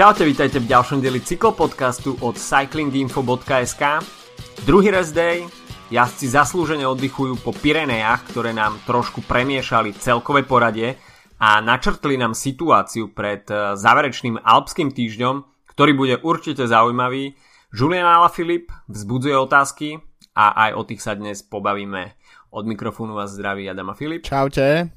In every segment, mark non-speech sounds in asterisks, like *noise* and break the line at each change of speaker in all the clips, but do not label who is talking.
Čaute, vítajte v ďalšom dieli cyklopodcastu od cyclinginfo.sk. Druhý rest day, jazdci zaslúžene oddychujú po Pirenejach, ktoré nám trošku premiešali celkové poradie a načrtli nám situáciu pred eh, záverečným alpským týždňom, ktorý bude určite zaujímavý. Julian Alaphilippe vzbudzuje otázky a aj o tých sa dnes pobavíme. Od mikrofónu vás zdraví Adama Filip.
Čaute.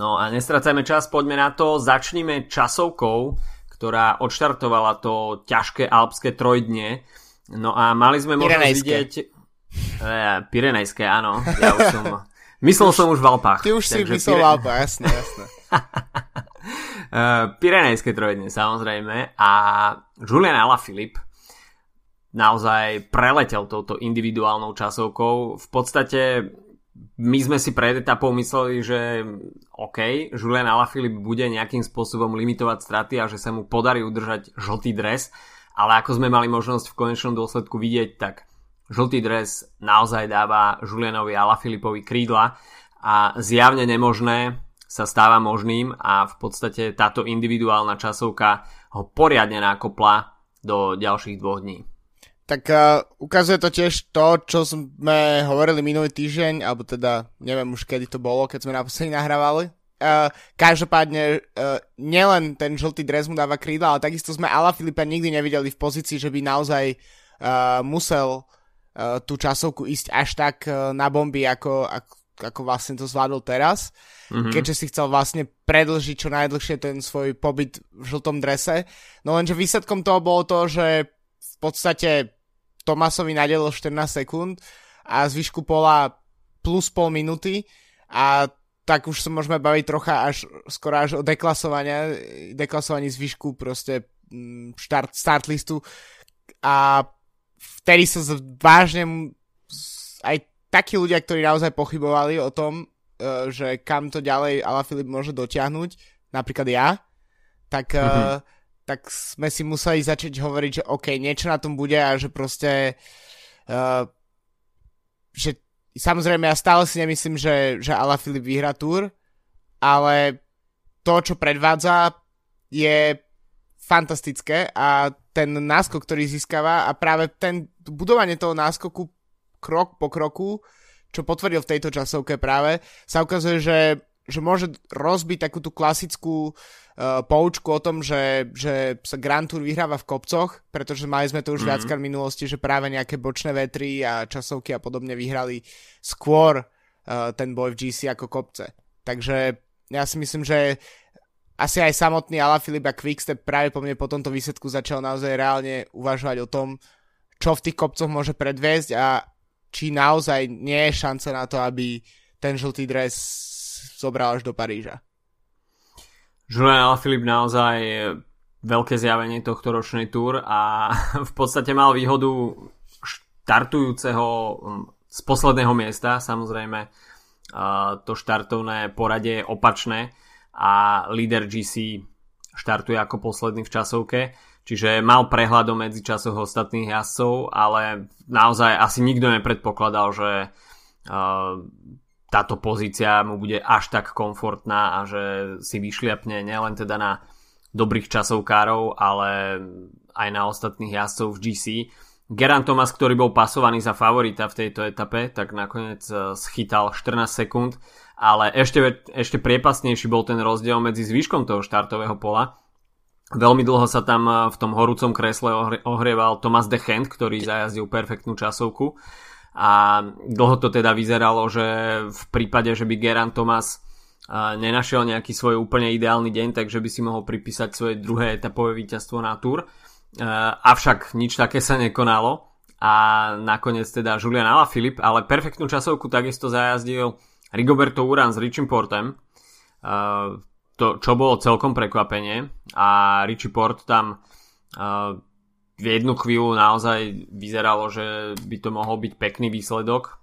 No a nestracajme čas, poďme na to. Začníme časovkou ktorá odštartovala to ťažké alpské trojdne. No a mali sme možnosť vidieť... E, Pirenejské, áno. Ja už som... *laughs* Myslel som už v Alpách.
Ty už si myslel Pire... v Alpách, jasné, jasné. *laughs*
E, Pirenejské trojdne, samozrejme. A Julian Alaphilippe naozaj preletel touto individuálnou časovkou. V podstate my sme si pred etapou mysleli, že OK, Julian Alaphilippe bude nejakým spôsobom limitovať straty a že sa mu podarí udržať žltý dres, ale ako sme mali možnosť v konečnom dôsledku vidieť, tak žltý dres naozaj dáva Julianovi Alaphilippovi krídla a zjavne nemožné sa stáva možným a v podstate táto individuálna časovka ho poriadne nakopla do ďalších dvoch dní
tak uh, ukazuje to tiež to, čo sme hovorili minulý týždeň, alebo teda neviem už kedy to bolo, keď sme naposledy nahrávali. Uh, každopádne uh, nielen ten žltý dres mu dáva krídla, ale takisto sme Ala Filipa nikdy nevideli v pozícii, že by naozaj uh, musel uh, tú časovku ísť až tak uh, na bomby, ako, ako, ako vlastne to zvládol teraz. Mm-hmm. Keďže si chcel vlastne predlžiť čo najdlhšie ten svoj pobyt v žltom drese. No lenže výsledkom toho bolo to, že v podstate Tomasovi nadelil 14 sekúnd a zvyšku pola plus pol minúty a tak už sa môžeme baviť trocha až skoro až o deklasovania, deklasovaní zvyšku proste mm, start, start listu. A vtedy sa vážne aj takí ľudia, ktorí naozaj pochybovali o tom, e, že kam to ďalej Filip môže dotiahnuť, napríklad ja, tak mm-hmm tak sme si museli začať hovoriť, že OK, niečo na tom bude a že proste uh, že samozrejme ja stále si nemyslím, že, že Filip vyhra túr, ale to, čo predvádza, je fantastické a ten náskok, ktorý získava a práve ten budovanie toho náskoku krok po kroku, čo potvrdil v tejto časovke práve, sa ukazuje, že, že môže rozbiť takú tú klasickú uh, poučku o tom, že, že sa Grand Tour vyhráva v kopcoch, pretože mali sme to už mm-hmm. viackrát v minulosti, že práve nejaké bočné vetry a časovky a podobne vyhrali skôr uh, ten boj v GC ako kopce. Takže ja si myslím, že asi aj samotný Filip a Quickstep práve po mne po tomto výsledku začal naozaj reálne uvažovať o tom, čo v tých kopcoch môže predviesť a či naozaj nie je šanca na to, aby ten žltý dres zobral až do Paríža.
Julian Alaphilippe naozaj veľké zjavenie tohto ročnej túr a *laughs* v podstate mal výhodu štartujúceho hm, z posledného miesta, samozrejme to štartovné poradie je opačné a líder GC štartuje ako posledný v časovke, čiže mal prehľad medzi časoch ostatných jazdcov, ale naozaj asi nikto nepredpokladal, že táto pozícia mu bude až tak komfortná a že si vyšliapne nielen teda na dobrých časovkárov, ale aj na ostatných jazdcov v GC. Geran Thomas, ktorý bol pasovaný za favorita v tejto etape, tak nakoniec e, schytal 14 sekúnd, ale ešte, ešte priepasnejší bol ten rozdiel medzi zvyškom toho štartového pola. Veľmi dlho sa tam e, v tom horúcom kresle ohrieval Thomas de Gent, ktorý zajazdil perfektnú časovku a dlho to teda vyzeralo, že v prípade, že by Geran Thomas nenašiel nejaký svoj úplne ideálny deň, takže by si mohol pripísať svoje druhé etapové víťazstvo na Tour. Avšak nič také sa nekonalo. A nakoniec teda Julian Alaphilippe, ale perfektnú časovku takisto zajazdil Rigoberto Uran s Richim Portem, to, čo bolo celkom prekvapenie. A Richie Port tam v jednu chvíľu naozaj vyzeralo, že by to mohol byť pekný výsledok.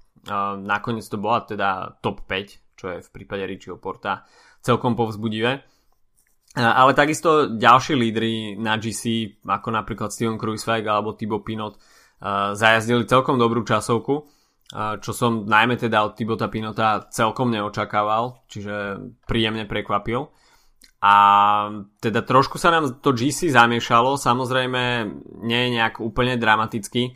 Nakoniec to bola teda top 5, čo je v prípade Richieho Porta celkom povzbudivé. Ale takisto ďalší lídry na GC, ako napríklad Steven Kruiswijk alebo Thibaut Pinot, zajazdili celkom dobrú časovku, čo som najmä teda od Thibauta Pinota celkom neočakával, čiže príjemne prekvapil. A teda trošku sa nám to GC zamiešalo, samozrejme nie je nejak úplne dramaticky,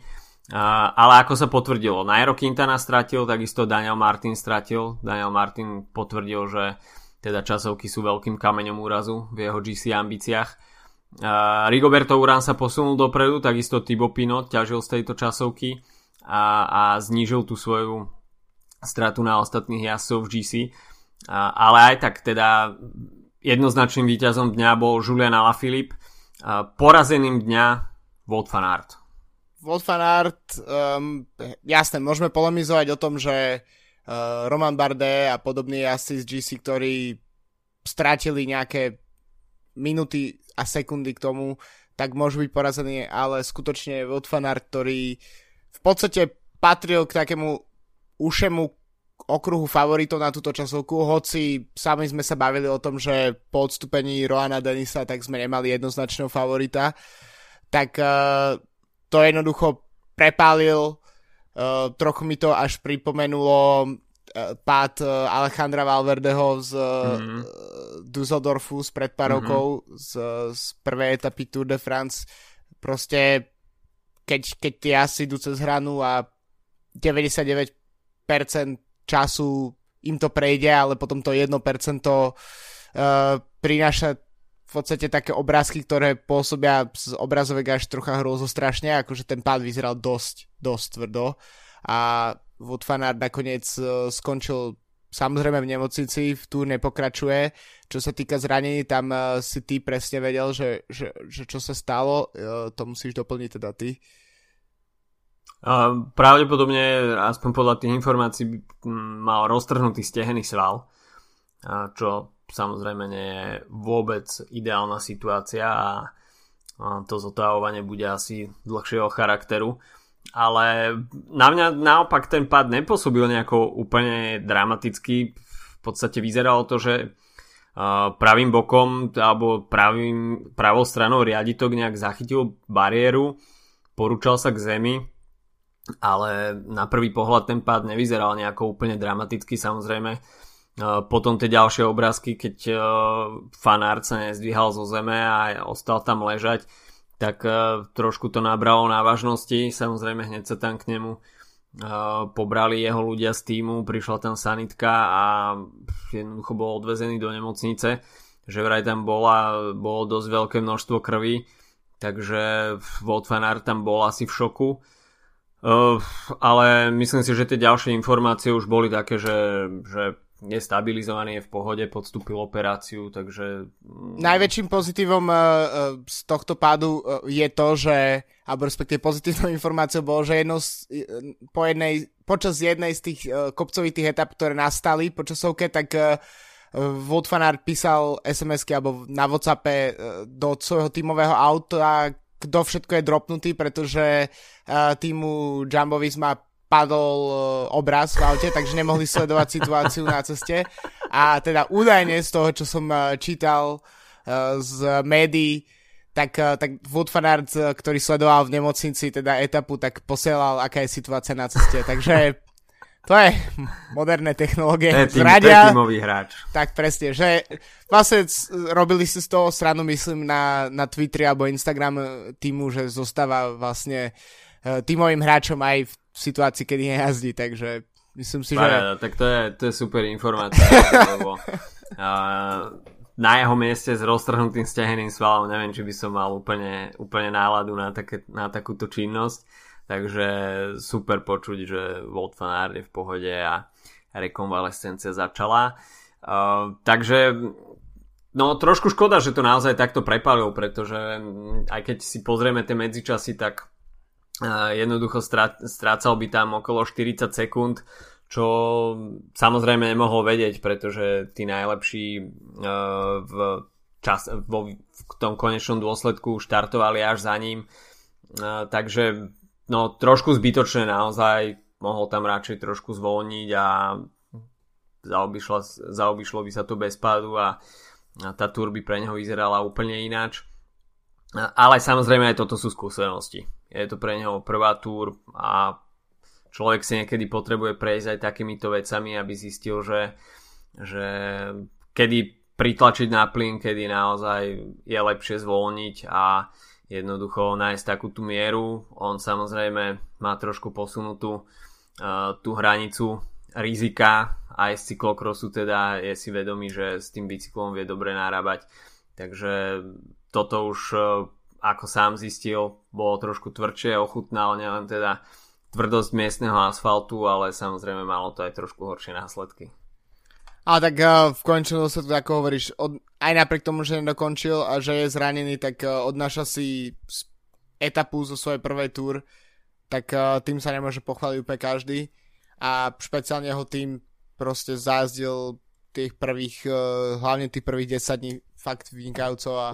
ale ako sa potvrdilo, Nairo Quintana stratil, takisto Daniel Martin stratil, Daniel Martin potvrdil, že teda časovky sú veľkým kameňom úrazu v jeho GC ambíciách. Rigoberto Urán sa posunul dopredu, takisto Thibaut Pinot ťažil z tejto časovky a, a znížil tú svoju stratu na ostatných jazdcov v GC. Ale aj tak teda jednoznačným víťazom dňa bol Julian Alaphilippe. Porazeným dňa Wout van Aert.
Wout van Aert, um, jasné, môžeme polemizovať o tom, že uh, Roman Bardet a podobní jazdci z GC, ktorí strátili nejaké minuty a sekundy k tomu, tak môžu byť porazení, ale skutočne Wout van Aert, ktorý v podstate patril k takému ušemu okruhu favoritov na túto časovku, hoci sami sme sa bavili o tom, že po odstúpení Roana Denisa tak sme nemali jednoznačného favorita, tak uh, to jednoducho prepálil, uh, trochu mi to až pripomenulo uh, pád Alejandra Valverdeho z mm-hmm. Dusseldorfu z pred pár mm-hmm. rokov, z, z prvej etapy Tour de France. Proste keď, keď tie asi idú cez hranu a 99% času im to prejde, ale potom to 1% uh, prináša v podstate také obrázky, ktoré pôsobia z obrazovek až trocha hrozo strašne, akože ten pád vyzeral dosť, dosť tvrdo a Wood Fanart nakoniec uh, skončil samozrejme v nemocnici, v túr nepokračuje. Čo sa týka zranení, tam uh, si ty presne vedel, že, že, že čo sa stalo, uh, to musíš doplniť teda ty.
Uh, pravdepodobne, aspoň podľa tých informácií, mal roztrhnutý stehený sval, čo samozrejme nie je vôbec ideálna situácia a to zotávovanie bude asi dlhšieho charakteru. Ale na mňa naopak ten pád nepôsobil nejako úplne dramaticky. V podstate vyzeralo to, že pravým bokom alebo pravým, pravou stranou riaditok nejak zachytil bariéru, porúčal sa k zemi ale na prvý pohľad ten pád nevyzeral nejako úplne dramaticky samozrejme. E, potom tie ďalšie obrázky, keď e, fanár sa nezdvíhal zo zeme a ostal tam ležať, tak e, trošku to nabralo na vážnosti. Samozrejme hneď sa tam k nemu pobrali jeho ľudia z týmu, prišla tam sanitka a jednoducho bol odvezený do nemocnice, že vraj tam bola, bolo dosť veľké množstvo krvi, takže van Aert tam bol asi v šoku Uh, ale myslím si, že tie ďalšie informácie už boli také, že, že je stabilizovaný, je v pohode, podstúpil operáciu, takže...
Mm. Najväčším pozitívom uh, z tohto pádu uh, je to, že, alebo respektíve pozitívnou *laughs* informáciou bolo, že jedno z, po jednej, počas jednej z tých uh, kopcovitých etap, ktoré nastali po časovke, tak uh, Wout písal SMS-ky alebo na Whatsappe do svojho tímového auta, kto všetko je dropnutý, pretože uh, týmu Jumbo Visma padol uh, obraz v aute, takže nemohli sledovať *laughs* situáciu na ceste. A teda údajne z toho, čo som uh, čítal z médií, tak, tak Wood Fanart, ktorý sledoval v nemocnici teda etapu, tak posielal, aká je situácia na ceste. Takže to je *laughs* moderné technológie.
To je, tým, Zradia, to je tímový hráč.
Tak presne, že vlastne robili si z toho stranu, myslím, na, na Twitteri alebo Instagram e, týmu, že zostáva vlastne e, tímovým hráčom aj v situácii, kedy nejazdí, takže myslím si,
Paráda, že... tak to je, to je super informácia, *laughs* lebo uh, na jeho mieste s roztrhnutým steheným svalom neviem, či by som mal úplne, úplne náladu na, také, na takúto činnosť Takže super počuť, že Volt van Aert je v pohode a rekonvalescencia začala. Uh, takže no trošku škoda, že to naozaj takto prepalil, pretože aj keď si pozrieme tie medzičasy, tak uh, jednoducho strácal by tam okolo 40 sekúnd, čo samozrejme nemohol vedieť, pretože tí najlepší uh, v, čas, vo, v tom konečnom dôsledku štartovali až za ním. Uh, takže no trošku zbytočné naozaj, mohol tam radšej trošku zvolniť a zaobišlo, zaobišlo by sa to bez pádu a, a tá tur by pre neho vyzerala úplne ináč. Ale samozrejme aj toto sú skúsenosti. Je to pre neho prvá túr a človek si niekedy potrebuje prejsť aj takýmito vecami, aby zistil, že, že kedy pritlačiť na plyn, kedy naozaj je lepšie zvolniť a jednoducho nájsť takú tú mieru. On samozrejme má trošku posunutú uh, tú hranicu rizika aj z cyklokrosu teda je si vedomý, že s tým bicyklom vie dobre narábať. Takže toto už uh, ako sám zistil, bolo trošku tvrdšie, ochutnal nielen teda tvrdosť miestneho asfaltu, ale samozrejme malo to aj trošku horšie následky.
A tak uh, v sa to ako hovoríš, od, aj napriek tomu, že nedokončil a že je zranený, tak uh, odnáša si etapu zo svojej prvej túr, tak uh, tým sa nemôže pochváliť úplne každý. A špeciálne jeho tým proste zázdil tých prvých, uh, hlavne tých prvých 10 dní fakt vynikajúco a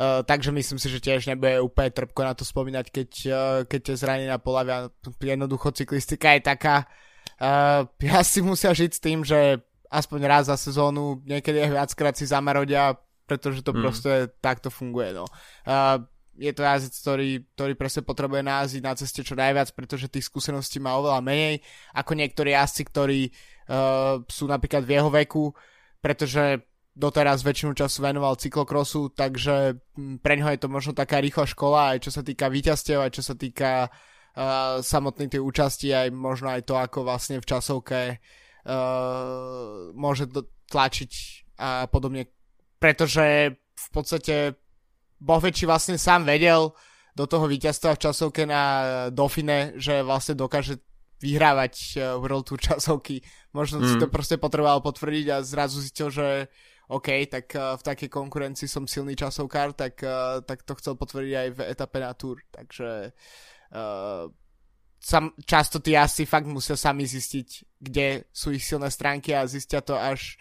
Uh, takže myslím si, že tiež nebude úplne trpko na to spomínať, keď, uh, keď tie zranenia polavia. Jednoducho cyklistika je taká, *laughs* uh, ja si musia žiť s tým, že aspoň raz za sezónu, niekedy aj viackrát si zamarodia, pretože to mm. proste takto funguje. No. Uh, je to jazdec, ktorý, ktorý presne potrebuje nájsť na ceste čo najviac, pretože tých skúseností má oveľa menej ako niektorí jazdci, ktorí uh, sú napríklad v jeho veku, pretože doteraz väčšinu času venoval cyklokrosu, takže pre ňoho je to možno taká rýchla škola, aj čo sa týka víťazstiev, aj čo sa týka uh, samotnej tej účasti, aj možno aj to, ako vlastne v časovke uh, môže tlačiť a podobne. Pretože v podstate Bofeči vlastne sám vedel do toho víťazstva v časovke na Dauphine, že vlastne dokáže vyhrávať uh, World Tour časovky. Možno mm. si to proste potreboval potvrdiť a zrazu zistil, že OK, tak uh, v takej konkurencii som silný časovkár, tak, tak to chcel potvrdiť aj v etape na Tour. Takže uh, sam, často tí asi fakt musia sami zistiť, kde sú ich silné stránky a zistia to až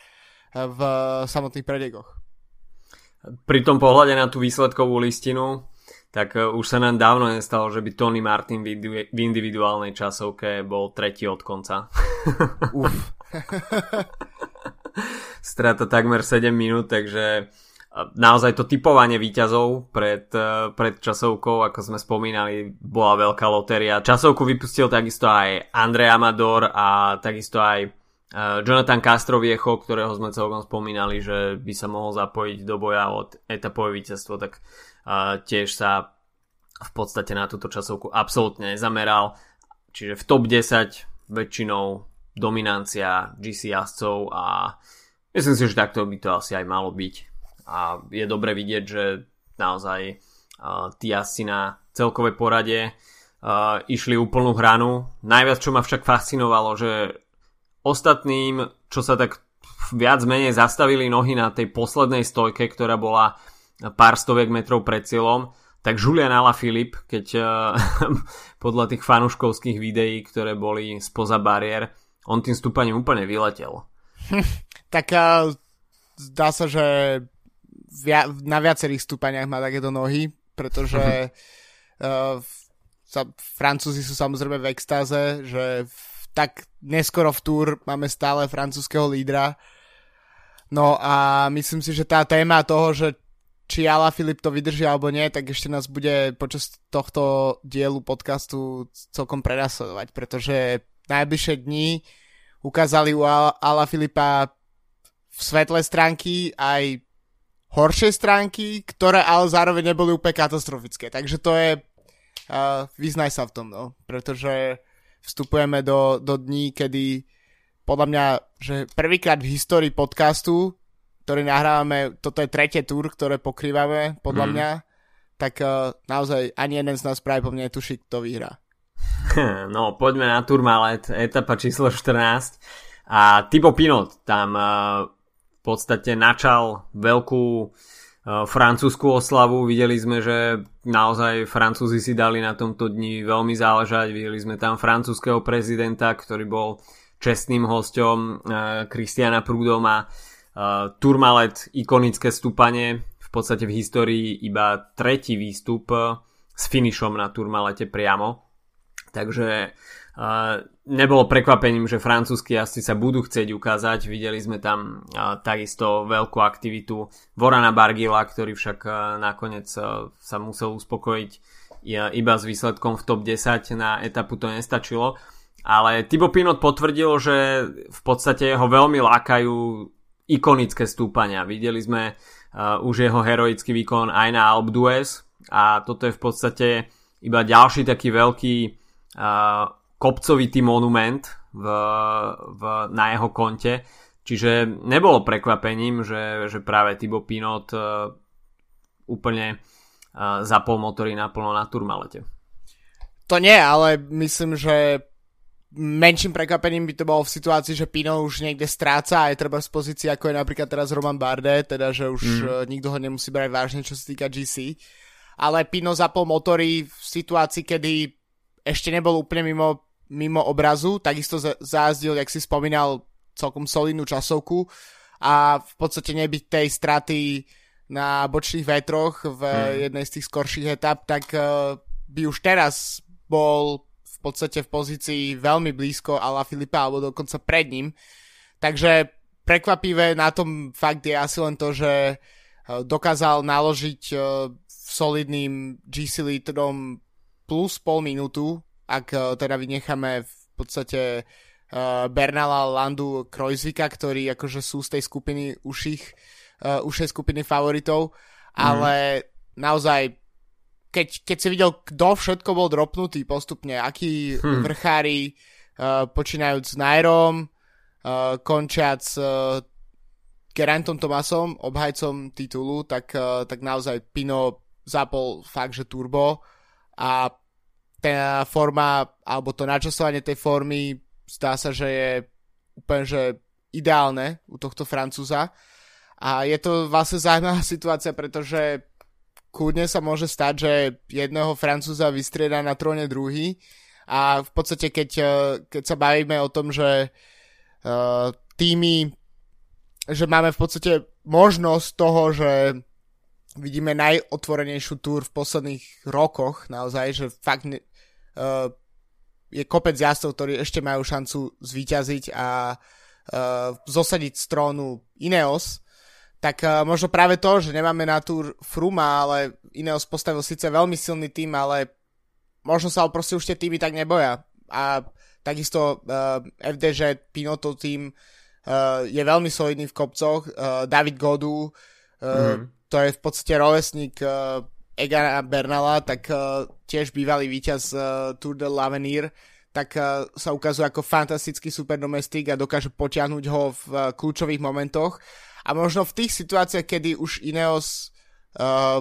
eh, v samotných predekoch.
Pri tom pohľade na tú výsledkovú listinu, tak eh, už sa nám dávno nestalo, že by Tony Martin v individuálnej časovke bol tretí od konca. Uf. *laughs* Strata takmer 7 minút, takže naozaj to typovanie výťazov pred, e, pred časovkou, ako sme spomínali, bola veľká lotéria. Časovku vypustil takisto aj Andre Amador a takisto aj e, Jonathan Castroviecho, ktorého sme celkom spomínali, že by sa mohol zapojiť do boja od etapové víťazstvo, tak e, tiež sa v podstate na túto časovku absolútne nezameral. Čiže v top 10 väčšinou dominancia GC jazdcov a myslím si, že takto by to asi aj malo byť a je dobre vidieť, že naozaj uh, tí asi na celkovej porade uh, išli úplnú hranu. Najviac, čo ma však fascinovalo, že ostatným, čo sa tak viac menej zastavili nohy na tej poslednej stojke, ktorá bola pár stoviek metrov pred cieľom, tak Julian Alaphilippe, keď uh, *laughs* podľa tých fanuškovských videí, ktoré boli spoza bariér, on tým stúpaním úplne vyletel. *laughs*
tak uh, zdá sa, že via, na viacerých stúpaniach má takéto nohy, pretože uh, sa, Francúzi sú samozrejme v extáze, že v, tak neskoro v túr máme stále francúzského lídra. No a myslím si, že tá téma toho, že či Ala Filip to vydrží alebo nie, tak ešte nás bude počas tohto dielu podcastu celkom prenasledovať, pretože najbližšie dni ukázali u Ala Filipa v svetlé stránky aj horšie stránky, ktoré ale zároveň neboli úplne katastrofické. Takže to je... Uh, vyznaj sa v tom, no. Pretože vstupujeme do, do dní, kedy podľa mňa, že prvýkrát v histórii podcastu, ktorý nahrávame, toto je tretie túr, ktoré pokrývame, podľa mm. mňa, tak uh, naozaj ani jeden z nás práve po mne netuší, kto vyhrá. *laughs*
No, poďme na Tourmalet, etapa číslo 14. A Typo Pinot tam uh, v podstate načal veľkú uh, francúzsku oslavu. Videli sme, že naozaj Francúzi si dali na tomto dni veľmi záležať. Videli sme tam francúzského prezidenta, ktorý bol čestným hostom Kristiana uh, Prudoma. Uh, Tourmalet, ikonické stúpanie, v podstate v histórii iba tretí výstup s finišom na Tourmalete priamo. Takže nebolo prekvapením, že francúzski jazdci sa budú chcieť ukázať. Videli sme tam takisto veľkú aktivitu Vorana Bargila, ktorý však nakoniec sa musel uspokojiť iba s výsledkom v top 10 na etapu to nestačilo. Ale Thibaut Pinot potvrdil, že v podstate ho veľmi lákajú ikonické stúpania. Videli sme už jeho heroický výkon aj na Alp d'Huez a toto je v podstate iba ďalší taký veľký kopcovitý monument v, v, na jeho konte. Čiže nebolo prekvapením, že, že práve Thibaut Pinot uh, úplne uh, zapol motory naplno na turmalete.
To nie, ale myslím, že menším prekvapením by to bolo v situácii, že Pino už niekde stráca a je treba z pozície, ako je napríklad teraz Roman Bardet, teda že už mm. nikto ho nemusí brať vážne, čo sa týka GC. Ale Pino zapol motory v situácii, kedy ešte nebol úplne mimo, mimo obrazu, takisto zázdil, jak si spomínal, celkom solidnú časovku a v podstate nebyť tej straty na bočných vetroch v mm. jednej z tých skorších etap, tak uh, by už teraz bol v podstate v pozícii veľmi blízko Ala Filipa alebo dokonca pred ním. Takže prekvapivé na tom fakt je asi len to, že e, dokázal naložiť e, solidným GC litrom plus pol minútu, ak e, teda vynecháme v podstate Bernala Landu Krojzvika, ktorí akože sú z tej skupiny uších, ušej skupiny favoritov, mm. ale naozaj keď, keď si videl, kto všetko bol dropnutý postupne, akí hmm. vrchári, uh, počínajúc s Nairom, uh, končiac uh, Gerantom Tomasom, obhajcom titulu, tak, uh, tak naozaj Pino zapol fakt, že turbo a tá forma, alebo to načasovanie tej formy zdá sa, že je úplne, že ideálne u tohto Francúza. A je to vlastne zaujímavá situácia, pretože kľudne sa môže stať, že jedného Francúza vystrieda na tróne druhý a v podstate keď, eh, keď sa bavíme o tom, že uh, týmy, že máme v podstate možnosť toho, že vidíme najotvorenejšiu túr v posledných rokoch, naozaj, že fakt uh, je kopec jazdcov, ktorí ešte majú šancu zvíťaziť a uh, zosadiť z trónu Ineos, tak uh, možno práve to, že nemáme na túr Fruma, ale Ineos postavil síce veľmi silný tým, ale možno sa ho proste už tie týmy tak neboja. A takisto uh, FDŽ Pinotov tým uh, je veľmi solidný v kopcoch. Uh, David Godu, uh, mm. to je v podstate rovesník uh, Egana Bernala, tak uh, tiež bývalý víťaz uh, Tour de l'Avenir, tak uh, sa ukazuje ako fantastický super domestik a dokáže potiahnuť ho v uh, kľúčových momentoch. A možno v tých situáciách, kedy už Ineos uh,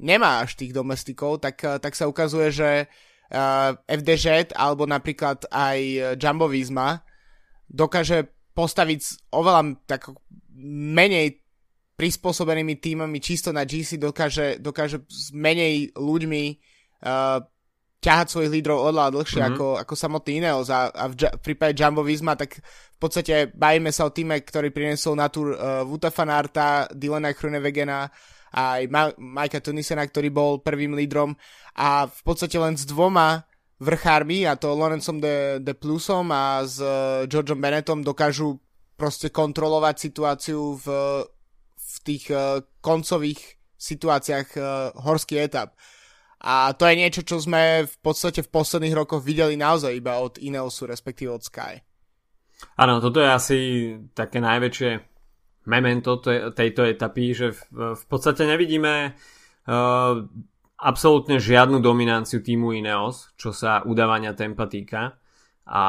nemá až tých domestikov, tak, uh, tak sa ukazuje, že uh, FDŽ alebo napríklad aj Jumbo Visma dokáže postaviť oveľa tak menej prispôsobenými týmami čisto na GC dokáže, dokáže s menej ľuďmi uh, ťahať svojich lídrov oveľa dlhšie mm-hmm. ako, ako samotný Ineos a, a v, v prípade Jumbo Visma tak v podstate bavíme sa o týme, ktorý priniesol na túr uh, Vuta Fanarta, Dylana Krunevegena a aj Ma- Majka Tunisena, ktorý bol prvým lídrom a v podstate len s dvoma vrchármi, a to Lorencom de, de Plusom a s uh, Georgeom Bennettom dokážu proste kontrolovať situáciu v tých uh, koncových situáciách uh, horských etap. A to je niečo, čo sme v podstate v posledných rokoch videli naozaj iba od Ineosu, respektíve od Sky.
Áno, toto je asi také najväčšie memento tejto etapy, že v, v podstate nevidíme uh, absolútne žiadnu dominanciu týmu Ineos, čo sa udávania tempa týka. A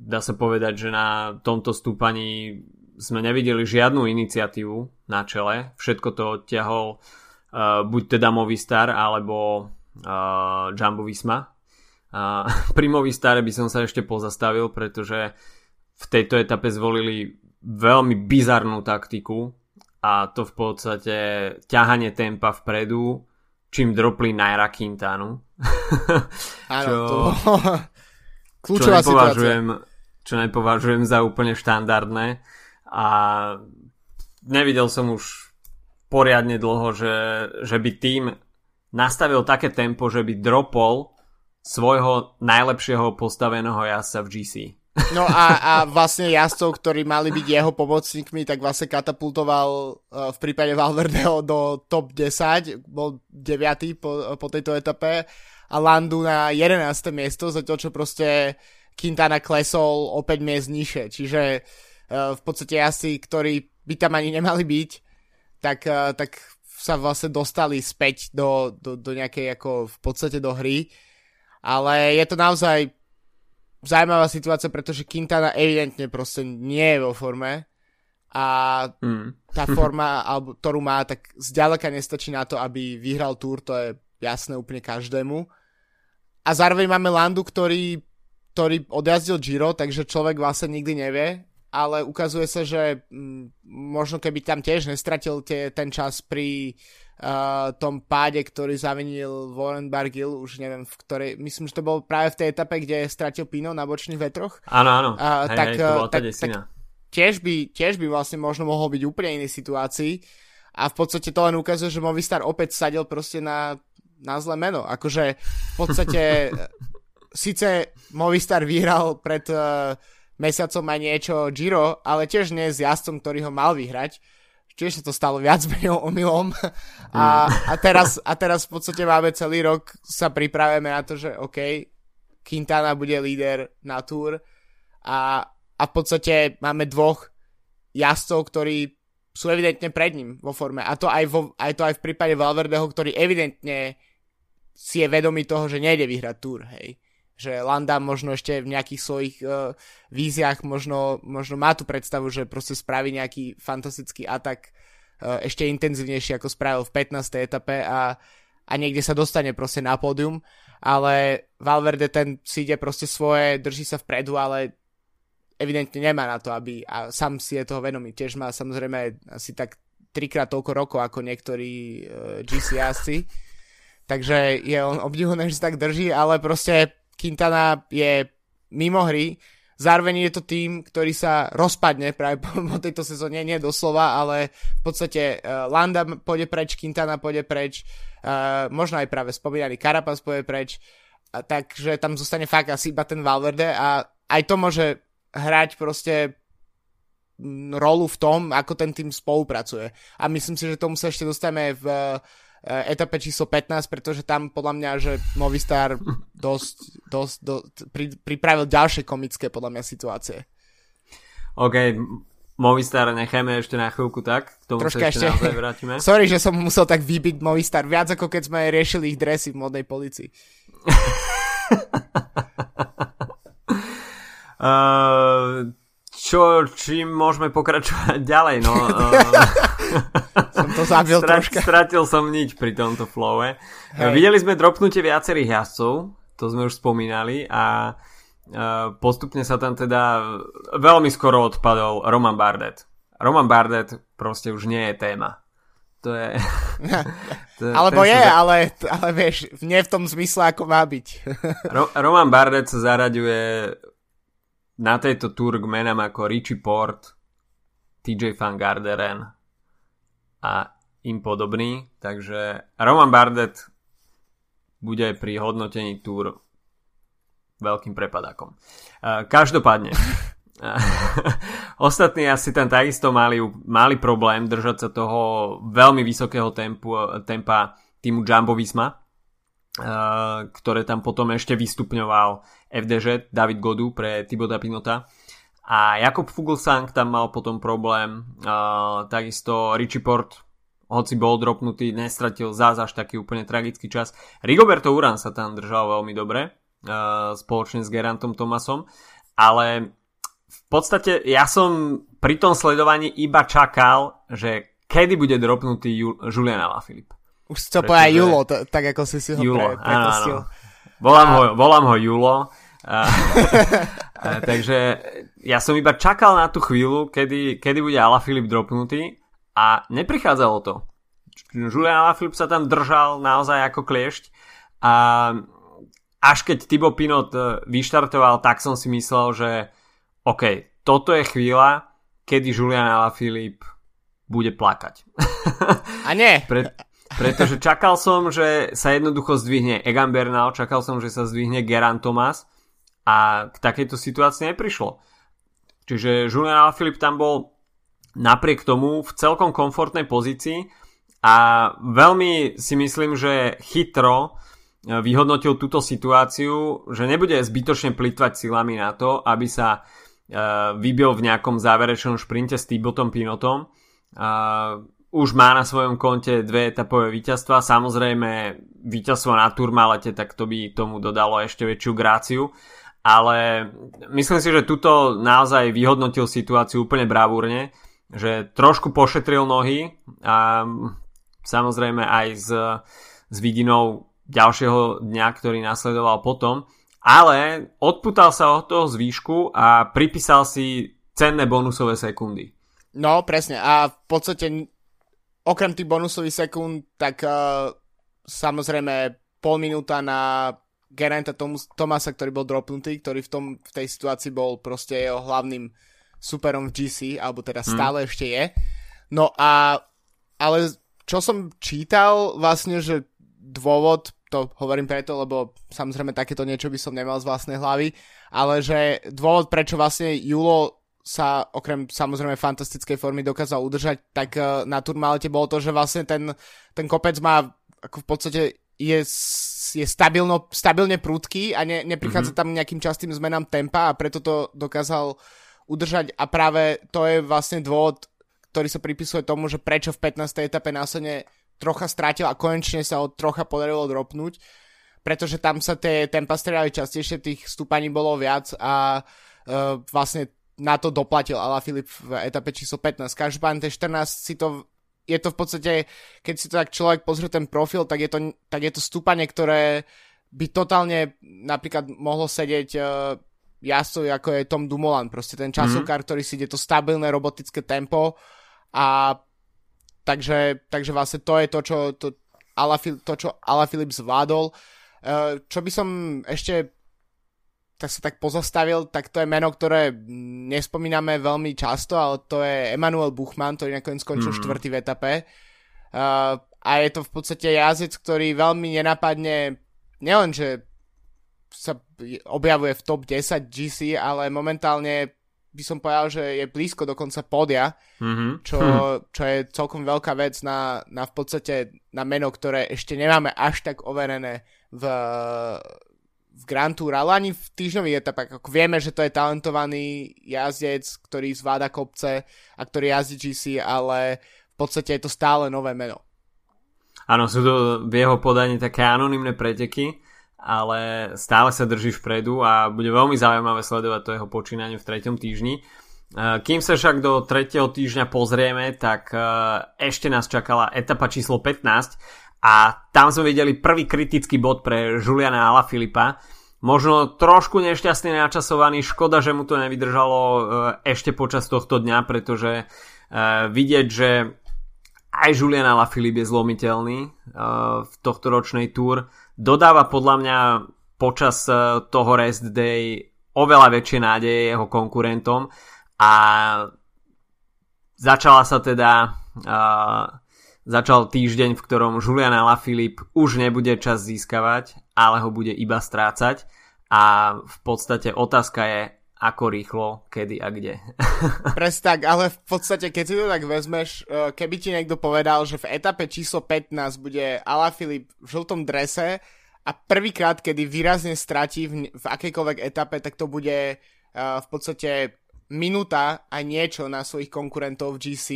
dá sa povedať, že na tomto stúpaní sme nevideli žiadnu iniciatívu na čele. Všetko to odtiahol uh, buď teda Movistar alebo uh, Jumbo Visma. *laughs* Uh, pri Movistare by som sa ešte pozastavil, pretože v tejto etape zvolili veľmi bizarnú taktiku a to v podstate ťahanie tempa vpredu, čím dropli Naira Quintanu. *laughs*
Áno, čo, to *laughs*
čo nepovažujem, čo nepovažujem za úplne štandardné a nevidel som už poriadne dlho, že, že by tým nastavil také tempo, že by dropol svojho najlepšieho postaveného jazdca v GC.
No a, a vlastne jazdcov, ktorí mali byť jeho pomocníkmi, tak vlastne katapultoval uh, v prípade Valverdeho do top 10, bol 9. po, po tejto etape a Landu na 11. miesto, za to, čo proste Quintana klesol o 5 miest nižšie. Čiže uh, v podstate jazdci, ktorí by tam ani nemali byť, tak, uh, tak sa vlastne dostali späť do, do, do nejakej ako v podstate do hry. Ale je to naozaj zaujímavá situácia, pretože Quintana evidentne proste nie je vo forme a mm. tá forma, *laughs* alebo, ktorú má, tak zďaleka nestačí na to, aby vyhral túr, to je jasné úplne každému. A zároveň máme Landu, ktorý, ktorý odjazdil Giro, takže človek vlastne nikdy nevie, ale ukazuje sa, že m, mm, možno keby tam tiež nestratil tie, ten čas pri uh, tom páde, ktorý zavinil Warren Bargill, už neviem v ktorej, myslím, že to bol práve v tej etape, kde stratil Pino na bočných vetroch.
Áno, áno,
uh, hej, tak, hej, to tak, tak tiež by, tiež by vlastne možno mohol byť úplne inej situácii a v podstate to len ukazuje, že Movistar opäť sadil proste na, na zlé meno. Akože v podstate síce Movistar vyhral pred uh, mesiacom aj niečo Giro, ale tiež nie s jazdcom, ktorý ho mal vyhrať. Čiže sa to stalo viac menej omylom. A, a, teraz, a teraz v podstate máme celý rok, sa pripravíme na to, že OK, Quintana bude líder na túr a, a v podstate máme dvoch jazdcov, ktorí sú evidentne pred ním vo forme. A to aj, vo, aj to aj v prípade Valverdeho, ktorý evidentne si je vedomý toho, že nejde vyhrať túr, hej že Landa možno ešte v nejakých svojich uh, víziách možno, možno má tú predstavu, že proste spraví nejaký fantastický atak uh, ešte intenzívnejší ako spravil v 15. etape a, a niekde sa dostane proste na pódium, ale Valverde ten si ide proste svoje, drží sa vpredu, ale evidentne nemá na to, aby a sám si je toho vedomý. Tiež má samozrejme asi tak trikrát toľko rokov ako niektorí uh, GC Takže je on obdivovaný, že sa tak drží, ale proste Quintana je mimo hry, zároveň je to tým, ktorý sa rozpadne práve *laughs* po, po tejto sezóne, nie doslova, ale v podstate uh, Landa pôjde preč, Quintana pôjde preč, uh, možno aj práve spomínaný Carapaz pôjde preč, uh, takže tam zostane fakt asi iba ten Valverde a aj to môže hrať proste rolu v tom, ako ten tým spolupracuje. A myslím si, že tomu sa ešte dostaneme v uh, etape číslo 15, pretože tam podľa mňa, že Movistar *laughs* dosť, dosť, dosť pri, pripravil ďalšie komické podľa mňa situácie.
OK, Movistar nechajme ešte na chvíľku tak, k tomu Troška sa ešte, ešte vrátime. *laughs*
Sorry, že som musel tak vybiť Movistar, viac ako keď sme riešili ich dresy v modnej policii.
uh, *laughs* čo, čím môžeme pokračovať *laughs* ďalej, no. *laughs*
som to zabil Strat, troška.
Stratil som nič pri tomto flowe. Hej. Videli sme dropnutie viacerých jazdcov, to sme už spomínali a postupne sa tam teda veľmi skoro odpadol Roman Bardet. Roman Bardet proste už nie je téma. To je... *laughs*
to, Alebo je, za... ale, ale vieš, nie v tom zmysle, ako má byť.
Ro- Roman Bardet sa zaraďuje na tejto tour k menám ako Richie Port, TJ Van Garderen a im podobný, takže Roman Bardet bude pri hodnotení tour veľkým prepadákom. Každopádne, *laughs* ostatní asi tam takisto mali, mali problém držať sa toho veľmi vysokého tempu, tempa týmu Jumbo Visma, ktoré tam potom ešte vystupňoval FDŽ David Godu pre Tiboda Pinota. A Jakob Fuglsang tam mal potom problém, uh, takisto Richie Port, hoci bol dropnutý, nestratil zás až taký úplne tragický čas. Rigoberto Uran sa tam držal veľmi dobre, uh, spoločne s Gerantom Tomasom, ale v podstate ja som pri tom sledovaní iba čakal, že kedy bude dropnutý Julian Alaphilippe.
Už chcel povedať Julo, tak ako si si ho Julo, pre, áno, áno.
Volám, a... ho, volám ho Julo. A, *laughs* a, takže ja som iba čakal na tú chvíľu, kedy, kedy bude Alaphilippe dropnutý a neprichádzalo to. Julian Alaphilippe sa tam držal naozaj ako kliešť a až keď Thibaut Pinot e, vyštartoval, tak som si myslel, že OK, toto je chvíľa, kedy Julian Alaphilippe bude plakať.
A nie. *laughs*
Pre, pretože čakal som, že sa jednoducho zdvihne Egan Bernal, čakal som, že sa zdvihne Geran Thomas a k takejto situácii neprišlo. Čiže Julian Alaphilippe tam bol napriek tomu v celkom komfortnej pozícii a veľmi si myslím, že chytro e, vyhodnotil túto situáciu, že nebude zbytočne plitvať silami na to, aby sa vybil v nejakom záverečnom šprinte s Tibotom Pinotom. Už má na svojom konte dve etapové víťazstva. Samozrejme, víťazstvo na Turmalete, tak to by tomu dodalo ešte väčšiu gráciu. Ale myslím si, že tuto naozaj vyhodnotil situáciu úplne bravúrne, že trošku pošetril nohy a samozrejme aj s, s vidinou ďalšieho dňa, ktorý nasledoval potom, ale odputal sa od toho zvýšku a pripísal si cenné bonusové sekundy.
No, presne. A v podstate okrem tých bonusových sekúnd, tak uh, samozrejme pol minúta na Geranta Tom- Tomasa, ktorý bol dropnutý, ktorý v, tom, v tej situácii bol proste jeho hlavným superom v GC, alebo teda hmm. stále hmm. ešte je. No a, ale čo som čítal vlastne, že dôvod, to hovorím preto, lebo samozrejme takéto niečo by som nemal z vlastnej hlavy, ale že dôvod, prečo vlastne Julo sa okrem samozrejme fantastickej formy dokázal udržať, tak uh, na turmalete bolo to, že vlastne ten, ten kopec má ako v podstate je, je stabilno, stabilne prudký a ne, neprichádza mm-hmm. tam nejakým častým zmenám tempa a preto to dokázal udržať a práve to je vlastne dôvod, ktorý sa pripisuje tomu, že prečo v 15. etape následne trocha strátil a konečne sa ho trocha podarilo dropnúť, pretože tam sa tie tempa strieľali častejšie, tých stúpaní bolo viac a uh, vlastne na to doplatil Ala Filip v etape číslo 15. Každopádne tie 14 si to je to v podstate, keď si to tak človek pozrie ten profil, tak je to, tak je to stúpanie, ktoré by totálne napríklad mohlo sedieť uh, jazdcovi ako je Tom Dumoulin, proste ten časovkár, mm-hmm. ktorý si ide to stabilné robotické tempo a takže, takže vlastne to je to, čo to, Ala, to, čo Ala zvládol. Uh, čo by som ešte tak sa tak pozastavil, tak to je meno, ktoré nespomíname veľmi často, ale to je Emanuel Buchmann, ktorý nakoniec skončil mm. štvrtý v etape. Uh, a je to v podstate jazdec, ktorý veľmi nenapadne, nielen, že sa objavuje v top 10 GC, ale momentálne by som povedal, že je blízko dokonca podia, mm-hmm. čo, hm. čo je celkom veľká vec na, na v podstate na meno, ktoré ešte nemáme až tak overené v, v Grand Tour, ale ani v týždňových etapách. Ako vieme, že to je talentovaný jazdec, ktorý zvláda kopce a ktorý jazdí GC, ale v podstate je to stále nové meno.
Áno, sú to v jeho podaní také anonimné preteky, ale stále sa drží vpredu a bude veľmi zaujímavé sledovať to jeho počínanie v treťom týždni. Kým sa však do tretieho týždňa pozrieme, tak e, ešte nás čakala etapa číslo 15 a tam sme videli prvý kritický bod pre Juliana Alaphilippa. Možno trošku nešťastný načasovaný, škoda, že mu to nevydržalo e, ešte počas tohto dňa, pretože e, vidieť, že aj Julian Alaphilippe je zlomiteľný e, v tohto ročnej túr. Dodáva podľa mňa počas toho rest day oveľa väčšie nádeje jeho konkurentom a začala sa teda Začal týždeň, v ktorom Julian Alaphilippe už nebude čas získavať, ale ho bude iba strácať a v podstate otázka je, ako rýchlo, kedy a kde. *laughs*
Presne tak, ale v podstate, keď si to tak vezmeš, eh, keby ti niekto povedal, že v etape číslo 15 bude Alaphilippe v žltom drese a prvýkrát, kedy výrazne stratí v, v akejkoľvek etape, tak to bude uh, v podstate minúta a niečo na svojich konkurentov v GC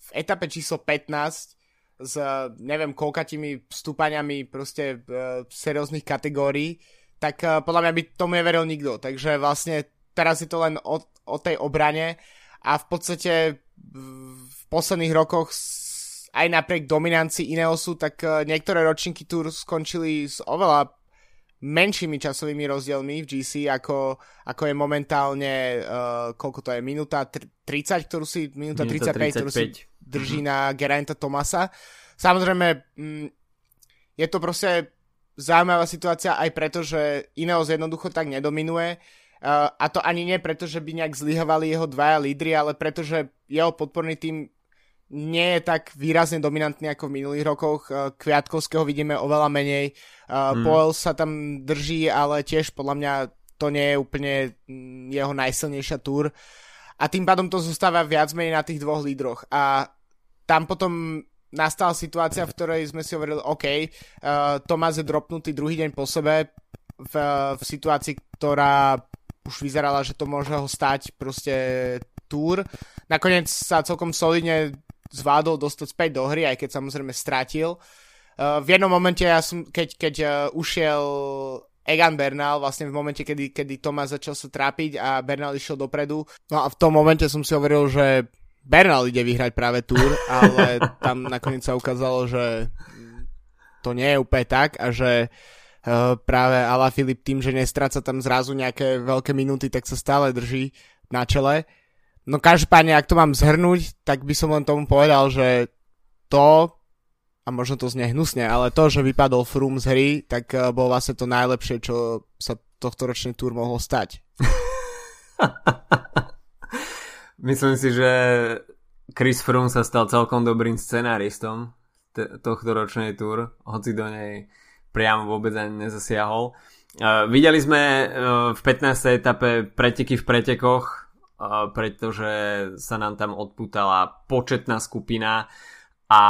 v etape číslo 15 s neviem koľkatými stúpaniami proste uh, serióznych kategórií, tak uh, podľa mňa by tomu neveril nikto. Takže vlastne teraz je to len o, o tej obrane a v podstate v posledných rokoch aj napriek dominancii Ineosu, tak niektoré ročníky Tour skončili s oveľa menšími časovými rozdielmi v GC, ako, ako je momentálne, uh, koľko to je, minúta 30, ktorú si, minúta, minúta 35, 35, ktorú si drží mm-hmm. na Geraint Tomasa. Samozrejme, mm, je to proste zaujímavá situácia aj preto, že Ineos jednoducho tak nedominuje. Uh, a to ani nie preto, že by nejak zlyhovali jeho dvaja lídry, ale preto, že jeho podporný tým nie je tak výrazne dominantný ako v minulých rokoch. Uh, Kviatkovského vidíme oveľa menej. Uh, mm. Poel sa tam drží, ale tiež podľa mňa to nie je úplne mm, jeho najsilnejšia túr. A tým pádom to zostáva viac menej na tých dvoch lídroch. A tam potom nastala situácia, v ktorej sme si hovorili, OK, uh, Tomás je dropnutý druhý deň po sebe v, v situácii, ktorá už vyzerala, že to môže ho stať proste túr. Nakoniec sa celkom solidne zvládol dostať späť do hry, aj keď samozrejme stratil. Uh, v jednom momente, ja som, keď, keď uh, ušiel Egan Bernal, vlastne v momente, kedy, kedy Tomas začal sa trápiť a Bernal išiel dopredu. No a v tom momente som si hovoril, že Bernal ide vyhrať práve túr, ale tam nakoniec sa ukázalo, že to nie je úplne tak a že uh, práve Ala Filip tým, že nestráca tam zrazu nejaké veľké minúty, tak sa stále drží na čele. No každopádne, ak to mám zhrnúť, tak by som len tomu povedal, že to a možno to znie hnusne, ale to, že vypadol Froome z hry, tak uh, bol vlastne to najlepšie, čo sa tohto ročný túr mohol stať. *laughs*
Myslím si, že Chris Froome sa stal celkom dobrým scenáristom t- tohto ročnej túr, hoci do nej priamo vôbec ani nezasiahol. Uh, videli sme uh, v 15. etape preteky v pretekoch, pretože sa nám tam odputala početná skupina a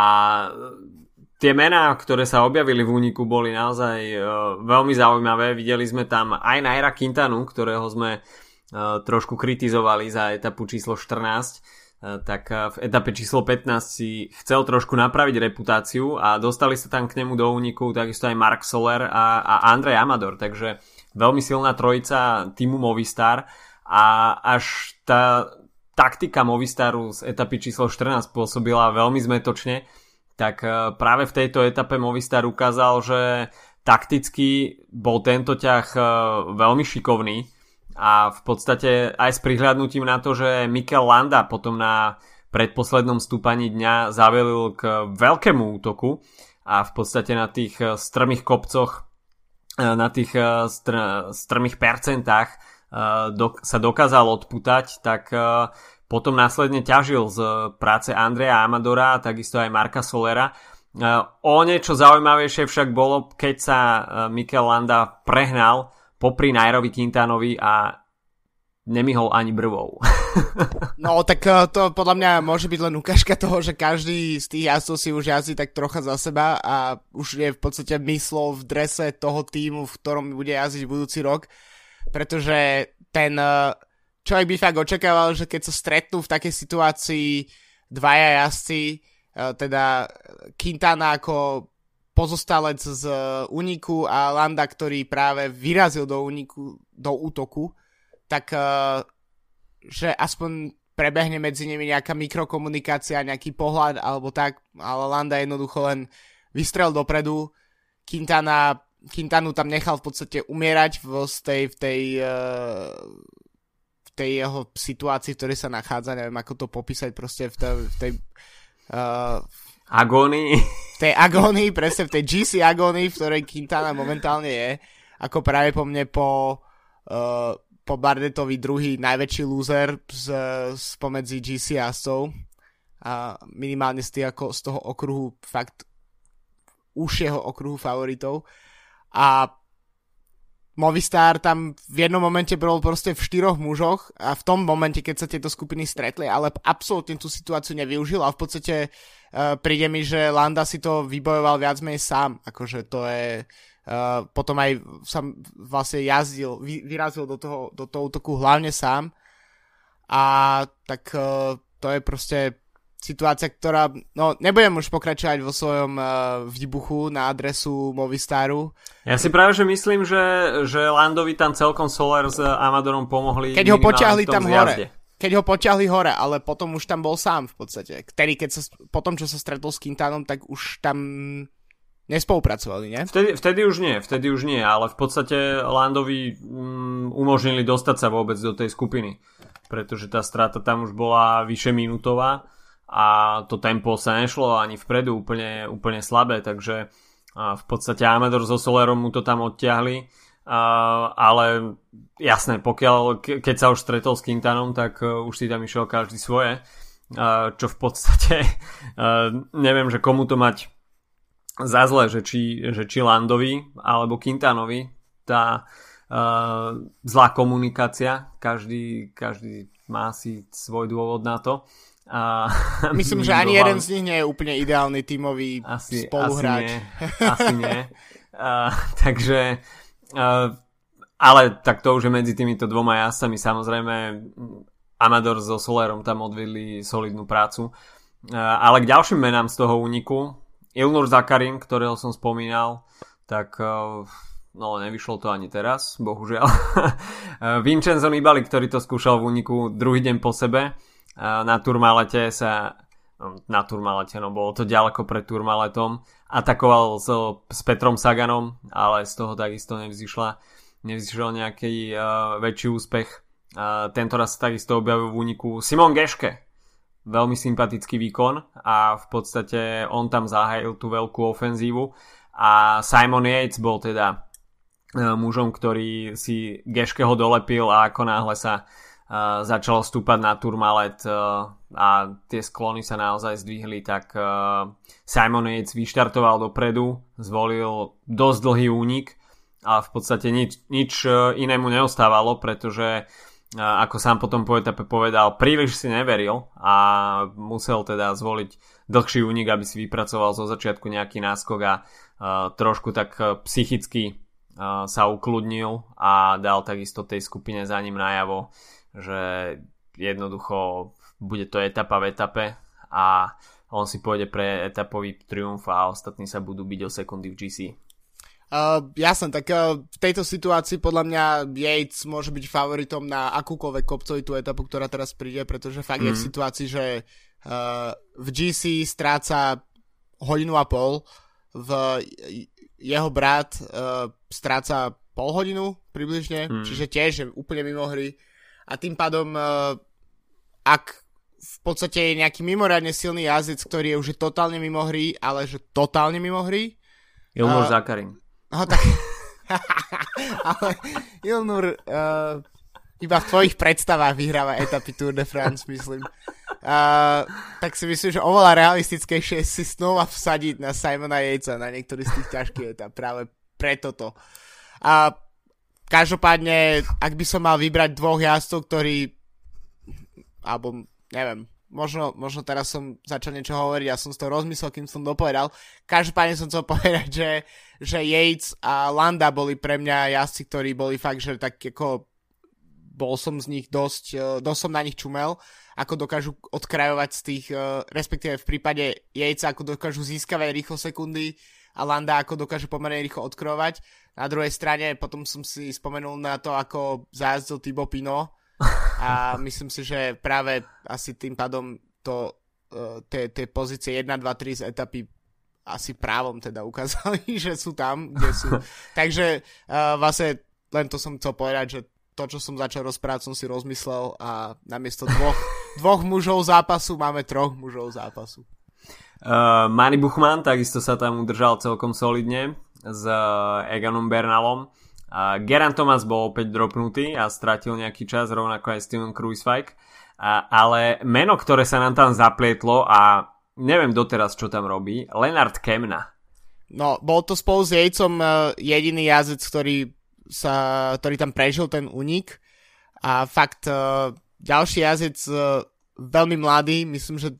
tie mená, ktoré sa objavili v úniku, boli naozaj uh, veľmi zaujímavé. Videli sme tam aj Naira Quintanu, ktorého sme uh, trošku kritizovali za etapu číslo 14, uh, e, tak uh, v etape číslo 15 si chcel trošku napraviť reputáciu a dostali sa tam k nemu do úniku takisto aj Mark Soler a, a Andrej Amador, takže veľmi silná trojica týmu Movistar a až tá taktika Movistaru z etapy číslo 14 pôsobila veľmi zmetočne tak e, práve v tejto etape Movistar ukázal, že takticky bol tento ťah e, veľmi šikovný a v podstate aj s prihľadnutím na to, že Mikel Landa potom na predposlednom stúpaní dňa zavelil k veľkému útoku a v podstate na tých e, strmých kopcoch na tých str- strmých percentách sa dokázal odputať, tak potom následne ťažil z práce Andreja Amadora a takisto aj Marka Solera. E, o niečo zaujímavejšie však bolo, keď sa Mikel Landa prehnal popri Nairovi Quintanovi a nemihol ani brvou. *laughs*
no tak to podľa mňa môže byť len ukážka toho, že každý z tých jazdcov si už jazdí tak trocha za seba a už je v podstate myslou v drese toho týmu, v ktorom bude jazdiť budúci rok, pretože ten človek by fakt očakával, že keď sa stretnú v takej situácii dvaja jazdci, e, teda Quintana ako pozostalec z úniku a Landa, ktorý práve vyrazil do úniku, do útoku, tak že aspoň prebehne medzi nimi nejaká mikrokomunikácia, nejaký pohľad alebo tak, ale Landa jednoducho len vystrel dopredu, Quintana, Quintanu tam nechal v podstate umierať v tej, v tej uh, tej jeho situácii, v ktorej sa nachádza, neviem ako to popísať proste v tej, v tej
uh, agónii.
V tej agónii, presne v tej GC agónii, v ktorej Quintana momentálne je, ako práve po mne po uh, po Bardetovi druhý najväčší loser z, spomedzi GC jazdcov a minimálne z, tých, ako, z toho okruhu fakt užšieho okruhu favoritov a Movistar tam v jednom momente bol proste v štyroch mužoch a v tom momente, keď sa tieto skupiny stretli, ale absolútne tú situáciu nevyužil a v podstate uh, príde mi, že Landa si to vybojoval viac menej sám, akože to je uh, potom aj sam vlastne jazdil, vy, vyrazil do toho, do toho útoku hlavne sám a tak uh, to je proste situácia, ktorá, no nebudem už pokračovať vo svojom uh, výbuchu na adresu Movistaru.
Ja si práve, že myslím, že, že Landovi tam celkom Solar s Amadorom pomohli.
Keď ho poťahli tam zjazde. hore. Keď ho poťahli hore, ale potom už tam bol sám v podstate. Ktorý, keď sa, potom, čo sa stretol s Quintanom, tak už tam nespolupracovali, nie?
Vtedy, vtedy už nie, vtedy už nie, ale v podstate Landovi mm, umožnili dostať sa vôbec do tej skupiny, pretože tá strata tam už bola vyše minútová a to tempo sa nešlo ani vpredu úplne, úplne slabé, takže v podstate Amador so Solerom mu to tam odtiahli, ale jasné, pokiaľ, keď sa už stretol s Quintanom, tak e, už si tam išiel každý svoje, čo v podstate *laughs* neviem, že komu to mať za zle, že či, že či Landovi alebo Quintanovi. Tá uh, zlá komunikácia, každý, každý má si svoj dôvod na to.
A *laughs* Myslím, že ani jeden z nich nie je úplne ideálny tímový spoluhráč.
Asi nie. *laughs* Asi nie. Uh, takže uh, ale tak to už je medzi týmito dvoma jazdcami. Samozrejme, Amador so Solerom tam odvedli solidnú prácu. Ale k ďalším menám z toho úniku, Ilnur Zakarin, ktorého som spomínal, tak no nevyšlo to ani teraz, bohužiaľ. *laughs* Vincenzo Nibali, ktorý to skúšal v úniku druhý deň po sebe, na turmalete sa no, na turmalete, no bolo to ďaleko pred turmaletom, atakoval s, s Petrom Saganom, ale z toho takisto nevzýšla nevzýšiel nejaký uh, väčší úspech. Uh, tento raz takisto objavil v úniku Simon Geške. Veľmi sympatický výkon a v podstate on tam zahájil tú veľkú ofenzívu a Simon Yates bol teda uh, mužom, ktorý si Geškeho dolepil a ako náhle sa uh, začalo stúpať na turmalet uh, a tie sklony sa naozaj zdvihli, tak uh, Simon Yates vyštartoval dopredu, zvolil dosť dlhý únik a v podstate nič, nič e, inému neostávalo, pretože e, ako sám potom po etape povedal, príliš si neveril a musel teda zvoliť dlhší únik, aby si vypracoval zo začiatku nejaký náskok a uh, trošku tak psychicky uh, sa ukludnil a dal takisto tej skupine za ním najavo, že jednoducho bude to etapa v etape a on si pôjde pre etapový triumf a ostatní sa budú byť o sekundy v GC.
Uh, jasné, tak uh, v tejto situácii podľa mňa Yates môže byť favoritom na akúkoľvek kopcovitú etapu, ktorá teraz príde, pretože fakt mm. je v mhm. situácii, že uh, v GC stráca hodinu a pol, v jeho brat uh, stráca pol hodinu približne, mm. čiže tiež je úplne mimo hry a tým pádom uh, ak v podstate je nejaký mimoriadne silný jazdec, ktorý je už totálne mimo hry, ale že totálne mimo hry.
Ilmur uh, Zakarin.
No tak... *laughs* Ale Ilnur uh, iba v tvojich predstavách vyhráva etapy Tour de France, myslím. Uh, tak si myslím, že oveľa realistickejšie si znova vsadiť na Simona Yatesa na niektorý z tých ťažkých etap. Práve preto to. A každopádne, ak by som mal vybrať dvoch jazdcov, ktorí alebo neviem, možno, možno teraz som začal niečo hovoriť, ja som z toho rozmyslel, kým som dopovedal. Každopádne som chcel *laughs* povedať, že, že Yates a Landa boli pre mňa jazdci, ktorí boli fakt, že tak ako bol som z nich dosť, e, dosť som na nich čumel, ako dokážu odkrajovať z tých, e, respektíve v prípade Yatesa, ako dokážu získavať rýchlo sekundy a Landa ako dokážu pomerne rýchlo odkrojovať. Na druhej strane potom som si spomenul na to, ako zajazdil Tibo Pino, a *laughs* myslím si, že práve asi tým pádom to uh, tie pozície 1, 2, 3 z etapy asi právom teda ukázali, *laughs* že sú tam, kde sú. *laughs* Takže uh, vlastne len to som chcel povedať, že to, čo som začal rozprávať, som si rozmyslel a namiesto dvoch, dvoch mužov zápasu máme troch mužov zápasu.
Uh, Manny Buchmann takisto sa tam udržal celkom solidne s uh, Eganom Bernalom. Uh, Geran Thomas bol opäť dropnutý a stratil nejaký čas, rovnako aj Steven Kruiswijk. Uh, ale meno, ktoré sa nám tam zaplietlo a neviem doteraz, čo tam robí, Leonard Kemna.
No, bol to spolu s Jejcom uh, jediný jazdec, ktorý, sa, ktorý tam prežil ten únik. A fakt, ďalší jazdec veľmi mladý, myslím, že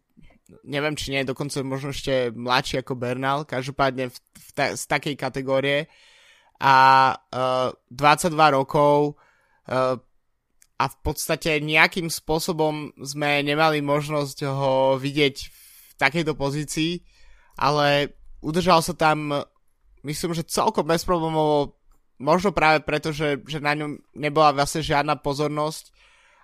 neviem, či nie, dokonca možno ešte mladší ako Bernal, každopádne v, v ta, z takej kategórie. A uh, e, 22 rokov uh, a v podstate nejakým spôsobom sme nemali možnosť ho vidieť v takejto pozícii, ale udržal sa tam, myslím, že celkom bezproblémovo, možno práve preto, že, že na ňom nebola vlastne žiadna pozornosť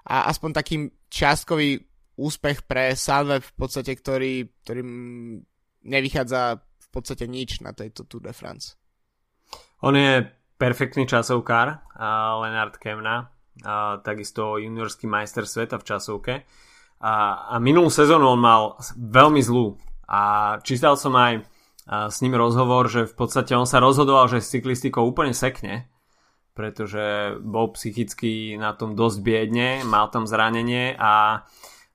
a aspoň taký čiastkový úspech pre Salve v podstate, ktorý, ktorým nevychádza v podstate nič na tejto Tour de France.
On je perfektný časovkár, Leonard Kemna, a takisto juniorský majster sveta v časovke. A, a minulú sezónu on mal veľmi zlú. A čítal som aj s ním rozhovor, že v podstate on sa rozhodoval, že s cyklistikou úplne sekne, pretože bol psychicky na tom dosť biedne, mal tam zranenie a,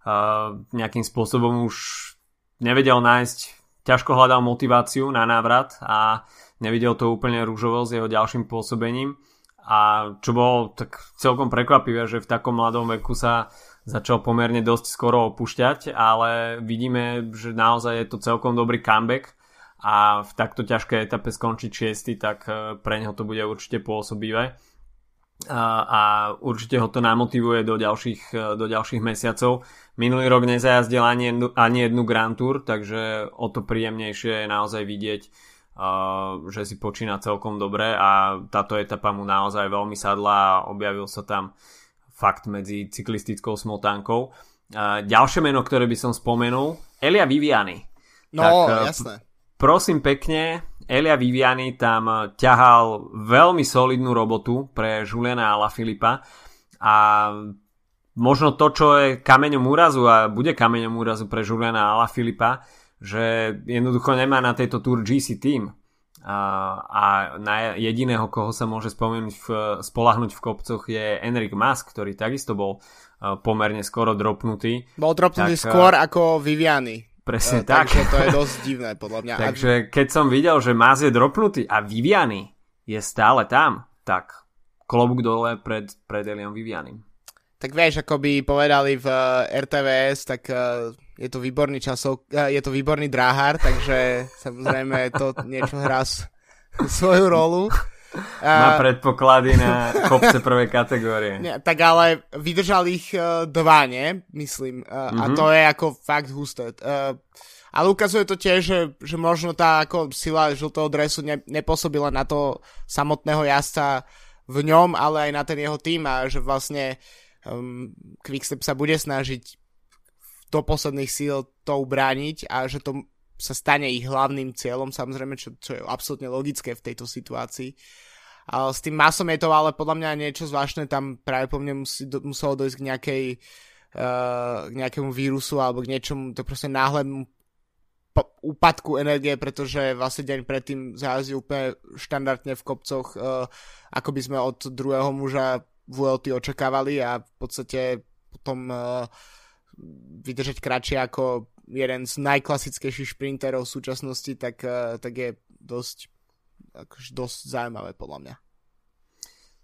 a nejakým spôsobom už nevedel nájsť, ťažko hľadal motiváciu na návrat a nevidel to úplne rúžovo s jeho ďalším pôsobením a čo bolo tak celkom prekvapivé, že v takom mladom veku sa začal pomerne dosť skoro opúšťať, ale vidíme, že naozaj je to celkom dobrý comeback a v takto ťažkej etape skončiť 6, tak e, pre neho to bude určite pôsobivé. A určite ho to namotivuje do ďalších, do ďalších mesiacov. Minulý rok nezajazdil ani jednu, ani jednu Grand Tour, takže o to príjemnejšie je naozaj vidieť, že si počína celkom dobre a táto etapa mu naozaj veľmi sadla a objavil sa tam fakt medzi cyklistickou smotánkou. Ďalšie meno, ktoré by som spomenul, Elia Viviani.
No, tak, jasné.
Prosím pekne, Elia Viviani tam ťahal veľmi solidnú robotu pre Juliana Filipa a možno to, čo je kameňom úrazu a bude kameňom úrazu pre Juliana Filipa, že jednoducho nemá na tejto Tour GC team a, a na jediného, koho sa môže spomenúť v, spolahnuť v kopcoch je Enrik Musk, ktorý takisto bol pomerne skoro dropnutý.
Bol dropnutý tak, skôr ako Viviani.
Presne uh, tak.
Takže to je dosť divné, podľa mňa.
takže keď som videl, že Maz je dropnutý a Viviany je stále tam, tak klobúk dole pred, pred Eliom Vivianim.
Tak vieš, ako by povedali v uh, eh, RTVS, tak uh, je to výborný časov, uh, je to výborný dráhár, takže samozrejme to niečo hrá *laughs* svoju rolu.
Má predpoklady na *laughs* kopce prvej kategórie.
Nie, tak ale vydržal ich uh, dva, nie? Myslím. Uh, mm-hmm. A mhm. to je ako fakt husté. Uh, ale ukazuje to tiež, že, že možno tá ako sila žltého dresu ne, nepôsobila na to samotného jazdca v ňom, ale aj na ten jeho tým a že vlastne um, Quickstep sa bude snažiť do posledných síl to ubrániť a že to sa stane ich hlavným cieľom, samozrejme, čo, čo je absolútne logické v tejto situácii. A s tým masom je to ale podľa mňa niečo zvláštne, tam práve po mne musí, do, muselo dojsť k nejakej uh, k nejakému vírusu alebo k niečomu, to proste náhlednému úpadku energie, pretože vlastne deň predtým zajazdí úplne štandardne v kopcoch, uh, ako by sme od druhého muža VLT očakávali a v podstate potom uh, vydržať kratšie ako jeden z najklasickejších šprinterov v súčasnosti, tak, uh, tak je dosť, akože dosť zaujímavé podľa mňa.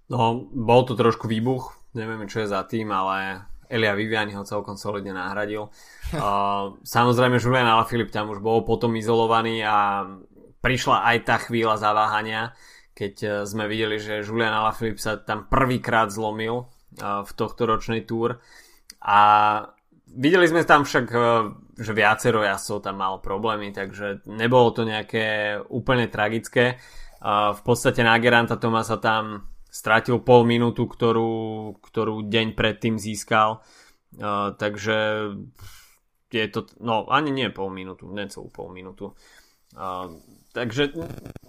No, bol to trošku výbuch, nevieme čo je za tým, ale Elia Viviani ho celkom solidne nahradil. Uh, *laughs* samozrejme Julian Alaphilippe tam už bol potom izolovaný a prišla aj tá chvíľa zaváhania, keď uh, sme videli, že Julian Alaphilippe sa tam prvýkrát zlomil uh, v tohto ročnej túr a videli sme tam však že viacero jazdcov tam malo problémy, takže nebolo to nejaké úplne tragické. V podstate na Geranta Tomasa tam stratil pol minútu, ktorú, ktorú deň predtým získal, takže je to, no ani nie pol minútu, necelú pol minútu. Takže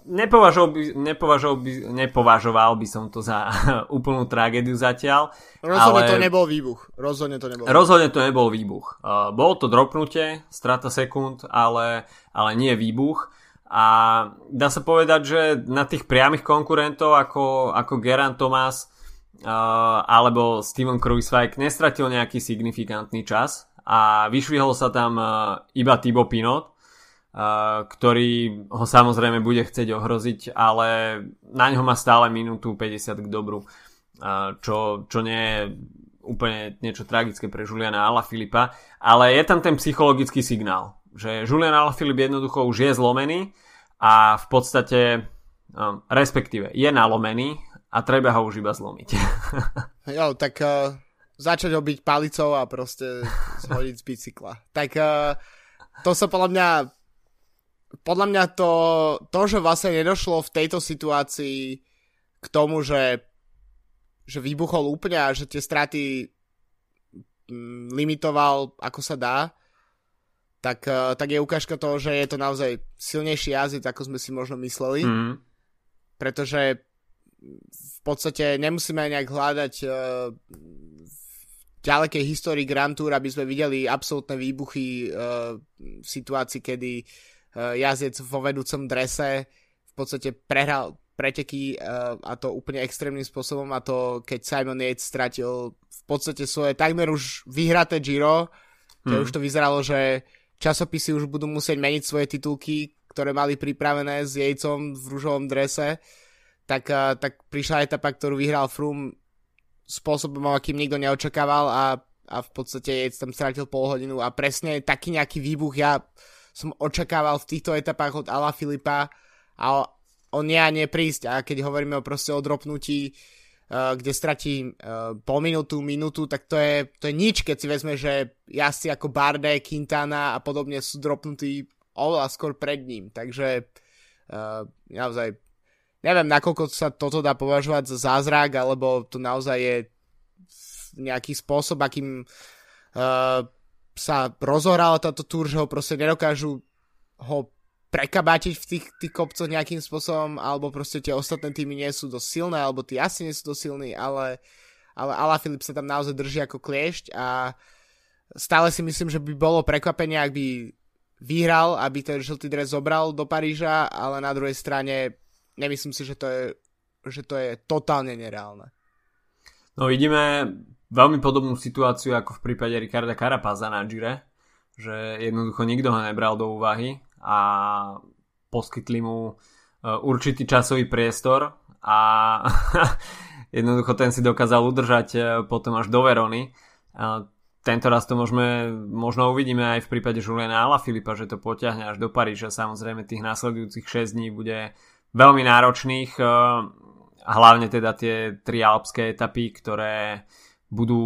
nepovažoval by, nepovažoval, by, nepovažoval by som to za *laughs* úplnú tragédiu zatiaľ.
Rozhodne ale... to nebol výbuch. Rozhodne to nebol
výbuch. Rozhodne to nebol výbuch. Uh, bolo to dropnutie, strata sekúnd, ale, ale nie výbuch. A dá sa povedať, že na tých priamých konkurentov ako, ako Geran Thomas uh, alebo Steven Kruiswijk nestratil nejaký signifikantný čas a vyšvihol sa tam uh, iba Thibaut Pinot, ktorý ho samozrejme bude chcieť ohroziť, ale na ňo má stále minútu 50 k dobru, čo, čo nie je úplne niečo tragické pre Juliana Filipa, ale je tam ten psychologický signál, že Julian Filip jednoducho už je zlomený a v podstate um, respektíve je nalomený a treba ho už iba zlomiť. *laughs*
jo, tak uh, začať ho byť palicou a proste zhodiť z bicykla. Tak uh, to sa podľa mňa podľa mňa to, to, že vlastne nedošlo v tejto situácii k tomu, že, že vybuchol úplne a že tie straty mm, limitoval ako sa dá, tak, eh, tak je ukážka toho, že je to naozaj silnejší jazyc, ako sme si možno mysleli. Mm. Pretože v podstate nemusíme nejak hľadať uh, v ďalekej histórii Grand Tour, aby sme videli absolútne výbuchy uh, v situácii, kedy uh, Eh, jazdec vo vedúcom drese v podstate prehral preteky uh, a to úplne extrémnym spôsobom a to keď Simon Yates stratil v podstate svoje takmer už vyhraté Giro, kde mm. už to vyzeralo, že časopisy už budú musieť meniť svoje titulky, ktoré mali pripravené s Yatesom v rúžovom drese, tak, uh, tak prišla etapa, ktorú vyhral Froome spôsobom, akým nikto neočakával a, a v podstate Yates tam stratil pol hodinu a presne taký nejaký výbuch ja som očakával v týchto etapách od Ala Filipa a on nie a nie prísť a keď hovoríme o proste o dropnutí uh, kde stratí uh, pol minútu, minútu, tak to je, to je nič, keď si vezme, že jazdci ako Barde, Quintana a podobne sú dropnutí oveľa skôr pred ním. Takže uh, naozaj neviem, nakoľko sa toto dá považovať za zázrak, alebo to naozaj je nejaký spôsob, akým uh, sa rozohrala táto túr, že ho proste nedokážu ho prekabátiť v tých, tých kopcoch nejakým spôsobom, alebo proste tie ostatné týmy nie sú dosť silné, alebo tí asi nie sú dosť silní, ale, ale Ala Filip sa tam naozaj drží ako kliešť a stále si myslím, že by bolo prekvapenie, ak by vyhral, aby ten žltý dres zobral do Paríža, ale na druhej strane nemyslím si, že to je, že to je totálne nereálne.
No vidíme veľmi podobnú situáciu ako v prípade Ricarda Carapaza na Gire, že jednoducho nikto ho nebral do úvahy a poskytli mu e, určitý časový priestor a *laughs* jednoducho ten si dokázal udržať e, potom až do Verony. Tento raz to môžeme, možno uvidíme aj v prípade Juliana Ala Filipa, že to potiahne až do Paríža. Samozrejme tých následujúcich 6 dní bude veľmi náročných, e, hlavne teda tie tri alpské etapy, ktoré budú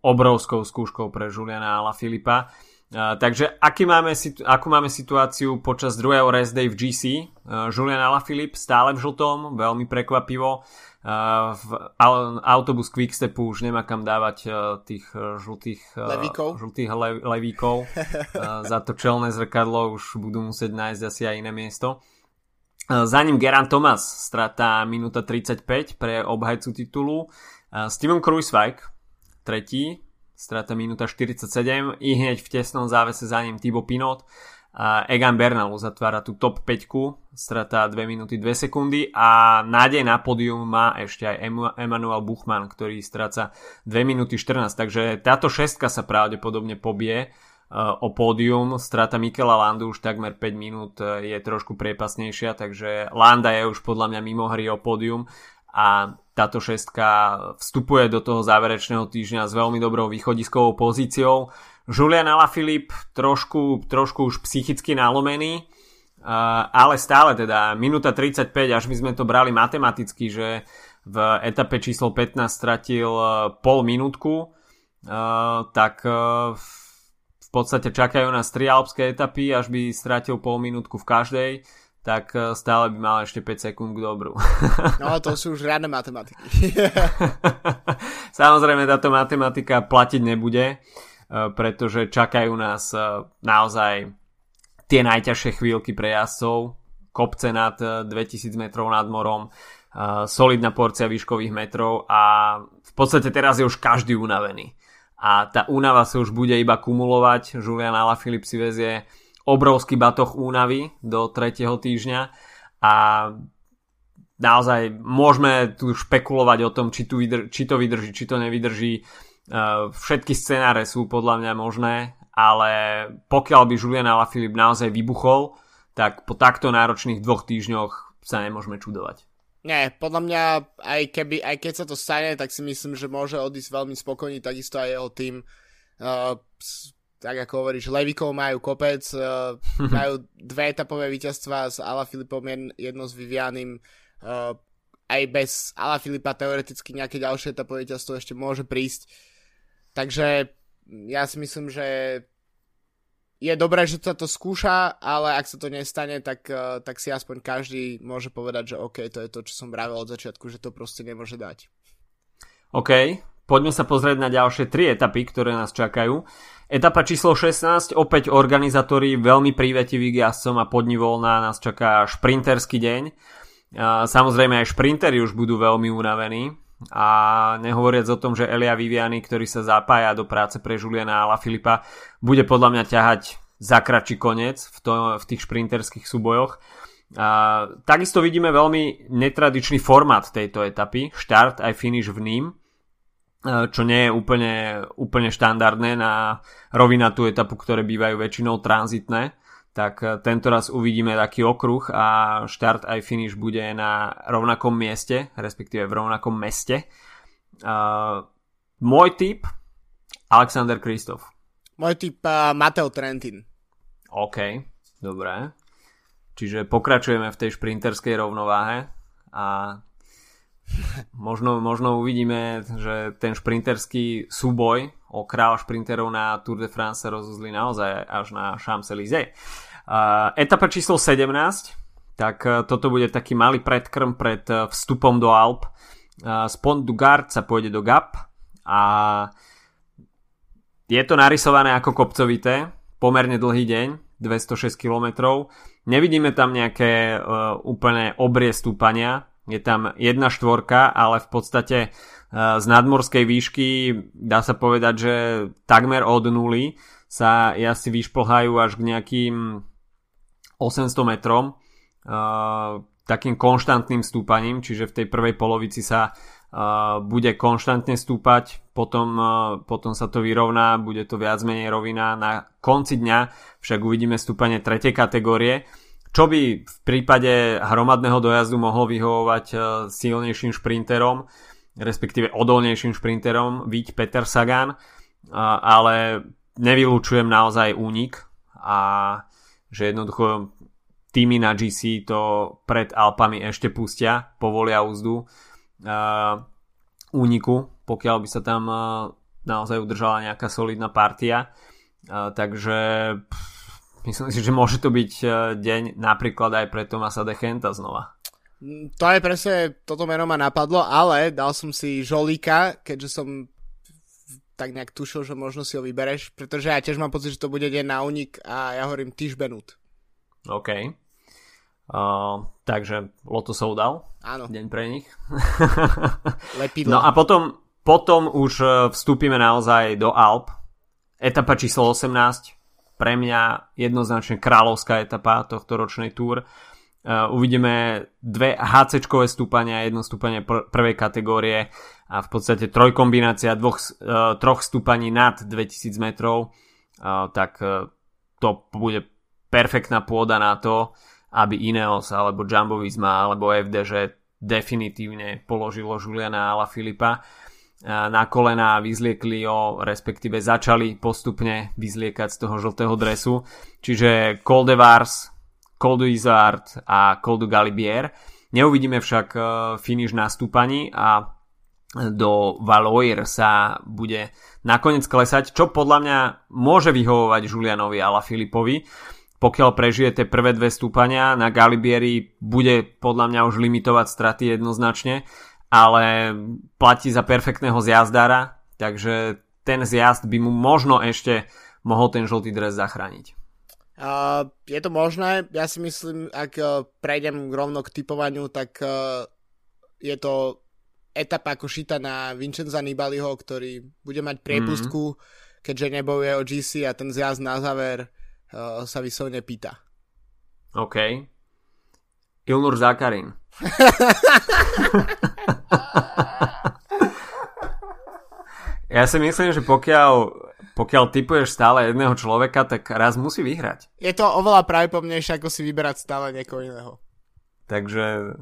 obrovskou skúškou pre Juliana Ala Filipa takže aký máme, akú máme situáciu počas druhého rest day v GC? Uh, Julian Alaphilippe stále v žltom, veľmi prekvapivo. Uh, v autobus Quickstepu už nemá kam dávať uh, tých žltých
levíkov,
žltých le, levíkov. *laughs* za to čelné zrkadlo už budú musieť nájsť asi aj iné miesto. Za ním Geran Thomas, strata minúta 35 pre obhajcu titulu. Steven Kruiswijk, tretí, strata minúta 47, i hneď v tesnom závese za ním Thibaut Pinot. A Egan Bernal uzatvára tú top 5, strata 2 minúty 2 sekundy a nádej na pódium má ešte aj Emanuel Buchmann, ktorý stráca 2 minúty 14, takže táto šestka sa pravdepodobne pobie o pódium. Strata Mikela Landu už takmer 5 minút je trošku priepasnejšia, takže Landa je už podľa mňa mimo hry o pódium a táto šestka vstupuje do toho záverečného týždňa s veľmi dobrou východiskovou pozíciou. Julian Alaphilippe trošku, trošku už psychicky nalomený, ale stále teda minúta 35, až my sme to brali matematicky, že v etape číslo 15 stratil e, pol minútku, e, tak v podstate čakajú nás tri alpské etapy, až by stratil pol minútku v každej tak eh, stále by mal ešte 5 sekúnd k dobru. *laughs*
No to sú už riadne matematiky. *laughs*
Samozrejme táto matematika platiť nebude, eh, pretože čakajú nás eh, naozaj tie najťažšie chvíľky pre jazdcov, kopce nad 2000 metrov nad morom, solidná porcia výškových metrov a v podstate teraz je už každý unavený. A tá únava sa už bude iba kumulovať. Julian Alaphilippe si vezie obrovský batoh únavy do tretieho týždňa a naozaj môžeme tu špekulovať o tom, či, tu vydr- či to vydrží, či to nevydrží. Uh, všetky scenáre sú podľa mňa možné, ale pokiaľ by Julian Alaphilippe naozaj vybuchol, tak po takto náročných dvoch týždňoch sa nemôžeme čudovať.
Nie, podľa mňa aj, keby, aj keď sa to stane, tak si myslím, že môže odísť veľmi spokojný, takisto aj jeho tým. Uh, tak ako hovoríš, Levikov majú kopec, uh, *laughs* majú dve etapové víťazstva s Ala Filipom, jedno s Vivianim, uh, aj bez Ala Filipa teoreticky nejaké ďalšie etapové víťazstvo ešte môže prísť. Takže ja si myslím, že je dobré, že sa to skúša, ale ak sa to nestane, tak, uh, tak si aspoň každý môže povedať, že OK, to je to, čo som vravel od začiatku, že to proste nemôže dať.
OK, poďme sa pozrieť na ďalšie tri etapy, ktoré nás čakajú. Etapa číslo 16, opäť organizátori veľmi prívetivý k jazdcom a podni voľná nás čaká šprinterský deň. Samozrejme aj šprinteri už budú veľmi unavení a nehovoriac o tom, že Elia Viviani, ktorý sa zapája do práce pre Juliana Filipa, bude podľa mňa ťahať za kratší koniec v, to, v tých šprinterských súbojoch. A, takisto vidíme veľmi netradičný formát tejto etapy, štart aj finish v ním čo nie je úplne, úplne štandardné na rovinatú etapu, ktoré bývajú väčšinou tranzitné, tak e, tento raz uvidíme taký okruh a štart aj finish bude na rovnakom mieste, respektíve v rovnakom meste. Uh, môj tip Alexander Kristof.
Môj tip uh, Mateo Trentin.
OK, dobré. Čiže pokračujeme v tej šprinterskej rovnováhe a Možno, možno uvidíme, že ten šprinterský súboj o král šprinterov na Tour de France sa rozuzli naozaj až na Champs-Élysées. Etapa číslo 17, tak uh, toto bude taký malý predkrm pred uh, vstupom do Alp. Uh, z Pont du Gard sa pôjde do Gap a je to narysované ako kopcovité, pomerne dlhý deň, 206 km. Nevidíme tam nejaké úplne obrie stúpania, je tam jedna štvorka, ale v podstate uh, z nadmorskej výšky dá sa povedať, že takmer od nuly sa jazdci vyšplhajú až k nejakým 800 metrom uh, takým konštantným stúpaním, čiže v tej prvej polovici sa uh, bude konštantne stúpať, potom, potom sa to vyrovná, bude to viac menej rovina. Na konci dňa však uvidíme stúpanie tretej kategórie, čo by v prípade hromadného dojazdu mohlo vyhovovať uh, silnejším šprinterom, respektíve odolnejším šprinterom, Víť Peter Sagan, uh, ale nevylučujem naozaj únik a že jednoducho týmy na GC to pred Alpami ešte pustia, povolia úzdu uh, úniku, pokiaľ by sa tam naozaj udržala nejaká solidná partia. Takže pff, myslím si, že môže to byť uh, deň napríklad aj pre Tomasa Dechenta znova.
Mm, to je presne, toto meno ma napadlo, ale dal som si Žolíka, keďže som tak nejak tušil, že možno si ho vybereš, pretože ja tiež mám pocit, že to bude deň na únik a ja hovorím Tyš.
OK. Uh, takže Loto Soudal.
Áno.
Deň pre nich. *laughs*
Lepidlo.
No a potom, potom už e, vstúpime naozaj do Alp. Etapa číslo 18. Pre mňa jednoznačne kráľovská etapa tohto ročnej túr. Uh, uvidíme dve HC-čkové stúpania, jedno stúpanie pr- prvej kategórie a v podstate trojkombinácia dvoch, uh, troch stúpaní nad 2000 metrov. Uh, tak to bude perfektná pôda na to, aby Ineos alebo Jumbo Visma alebo FDŽ definitívne položilo Juliana Ala Filipa na kolena a vyzliekli ho, respektíve začali postupne vyzliekať z toho žltého dresu. Čiže Col de Vars, Col du Izard a Col du Galibier. Neuvidíme však e, finish na stúpaní a do Valoir sa bude nakoniec klesať, čo podľa mňa môže vyhovovať Julianovi Filipovi pokiaľ prežije tie prvé dve stúpania na Galibieri bude podľa mňa už limitovať straty jednoznačne, ale platí za perfektného zjazdára, takže ten zjazd by mu možno ešte mohol ten žltý dres zachrániť.
Uh, je to možné, ja si myslím, ak uh, prejdem rovno k typovaniu, tak uh, je to etapa ako šita na Vincenza Nibaliho, ktorý bude mať priepustku, mm-hmm. keďže nebojuje o GC a ten zjazd na záver uh, sa vyslovene pýta.
OK. Ilnur Zakarin. *laughs* ja si myslím, že pokiaľ, pokiaľ typuješ stále jedného človeka, tak raz musí vyhrať.
Je to oveľa pravdepodobnejšie, ako si vyberať stále niekoho iného.
Takže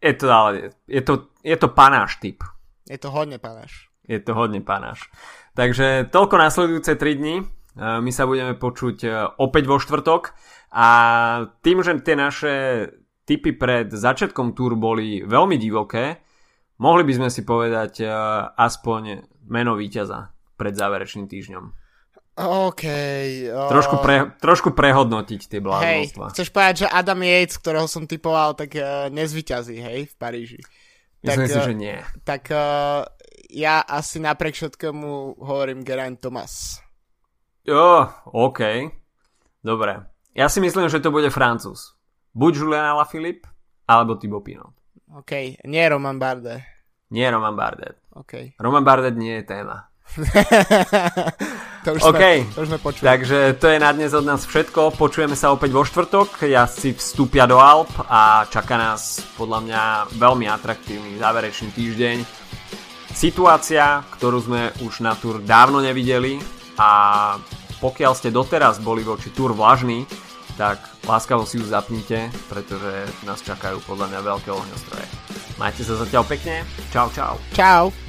je to, ale je to, je to panáš typ.
Je to hodne panáš.
Je to hodne panáš. Takže toľko nasledujúce 3 dní. Eh, my sa budeme počuť eh, opäť vo štvrtok a tým, že tie naše tipy pred začiatkom túr boli veľmi divoké, mohli by sme si povedať eh, aspoň meno víťaza pred záverečným týždňom.
OK.
Uh... Trošku, pre, trošku prehodnotiť tie bláznostva.
Hej, chceš povedať, že Adam Yates, ktorého som typoval, tak uh, nezvyťazí, hej, v Paríži.
Myslím tak, si, že nie.
Tak uh, ja asi napriek všetkému hovorím Geraint Thomas.
Jo, OK. Dobre. Ja si myslím, že to bude Francúz. Buď Julian Alaphilippe, alebo Thibaut Pinot.
OK. Nie Roman Bardet.
Nie Roman Bardet.
OK.
Roman Bardet nie je téma. *laughs*
to už
OK,
sme, to už sme počuli.
takže to je na dnes od nás všetko. Počujeme sa opäť vo štvrtok. si vstúpia do Alp a čaká nás podľa mňa veľmi atraktívny záverečný týždeň. Situácia, ktorú sme už na tur dávno nevideli, a pokiaľ ste doteraz boli voči Tour vlažní, tak láskavo si ju zapnite, pretože nás čakajú podľa mňa veľké ohňostroje. Majte sa zatiaľ pekne, čau čau.
Čau.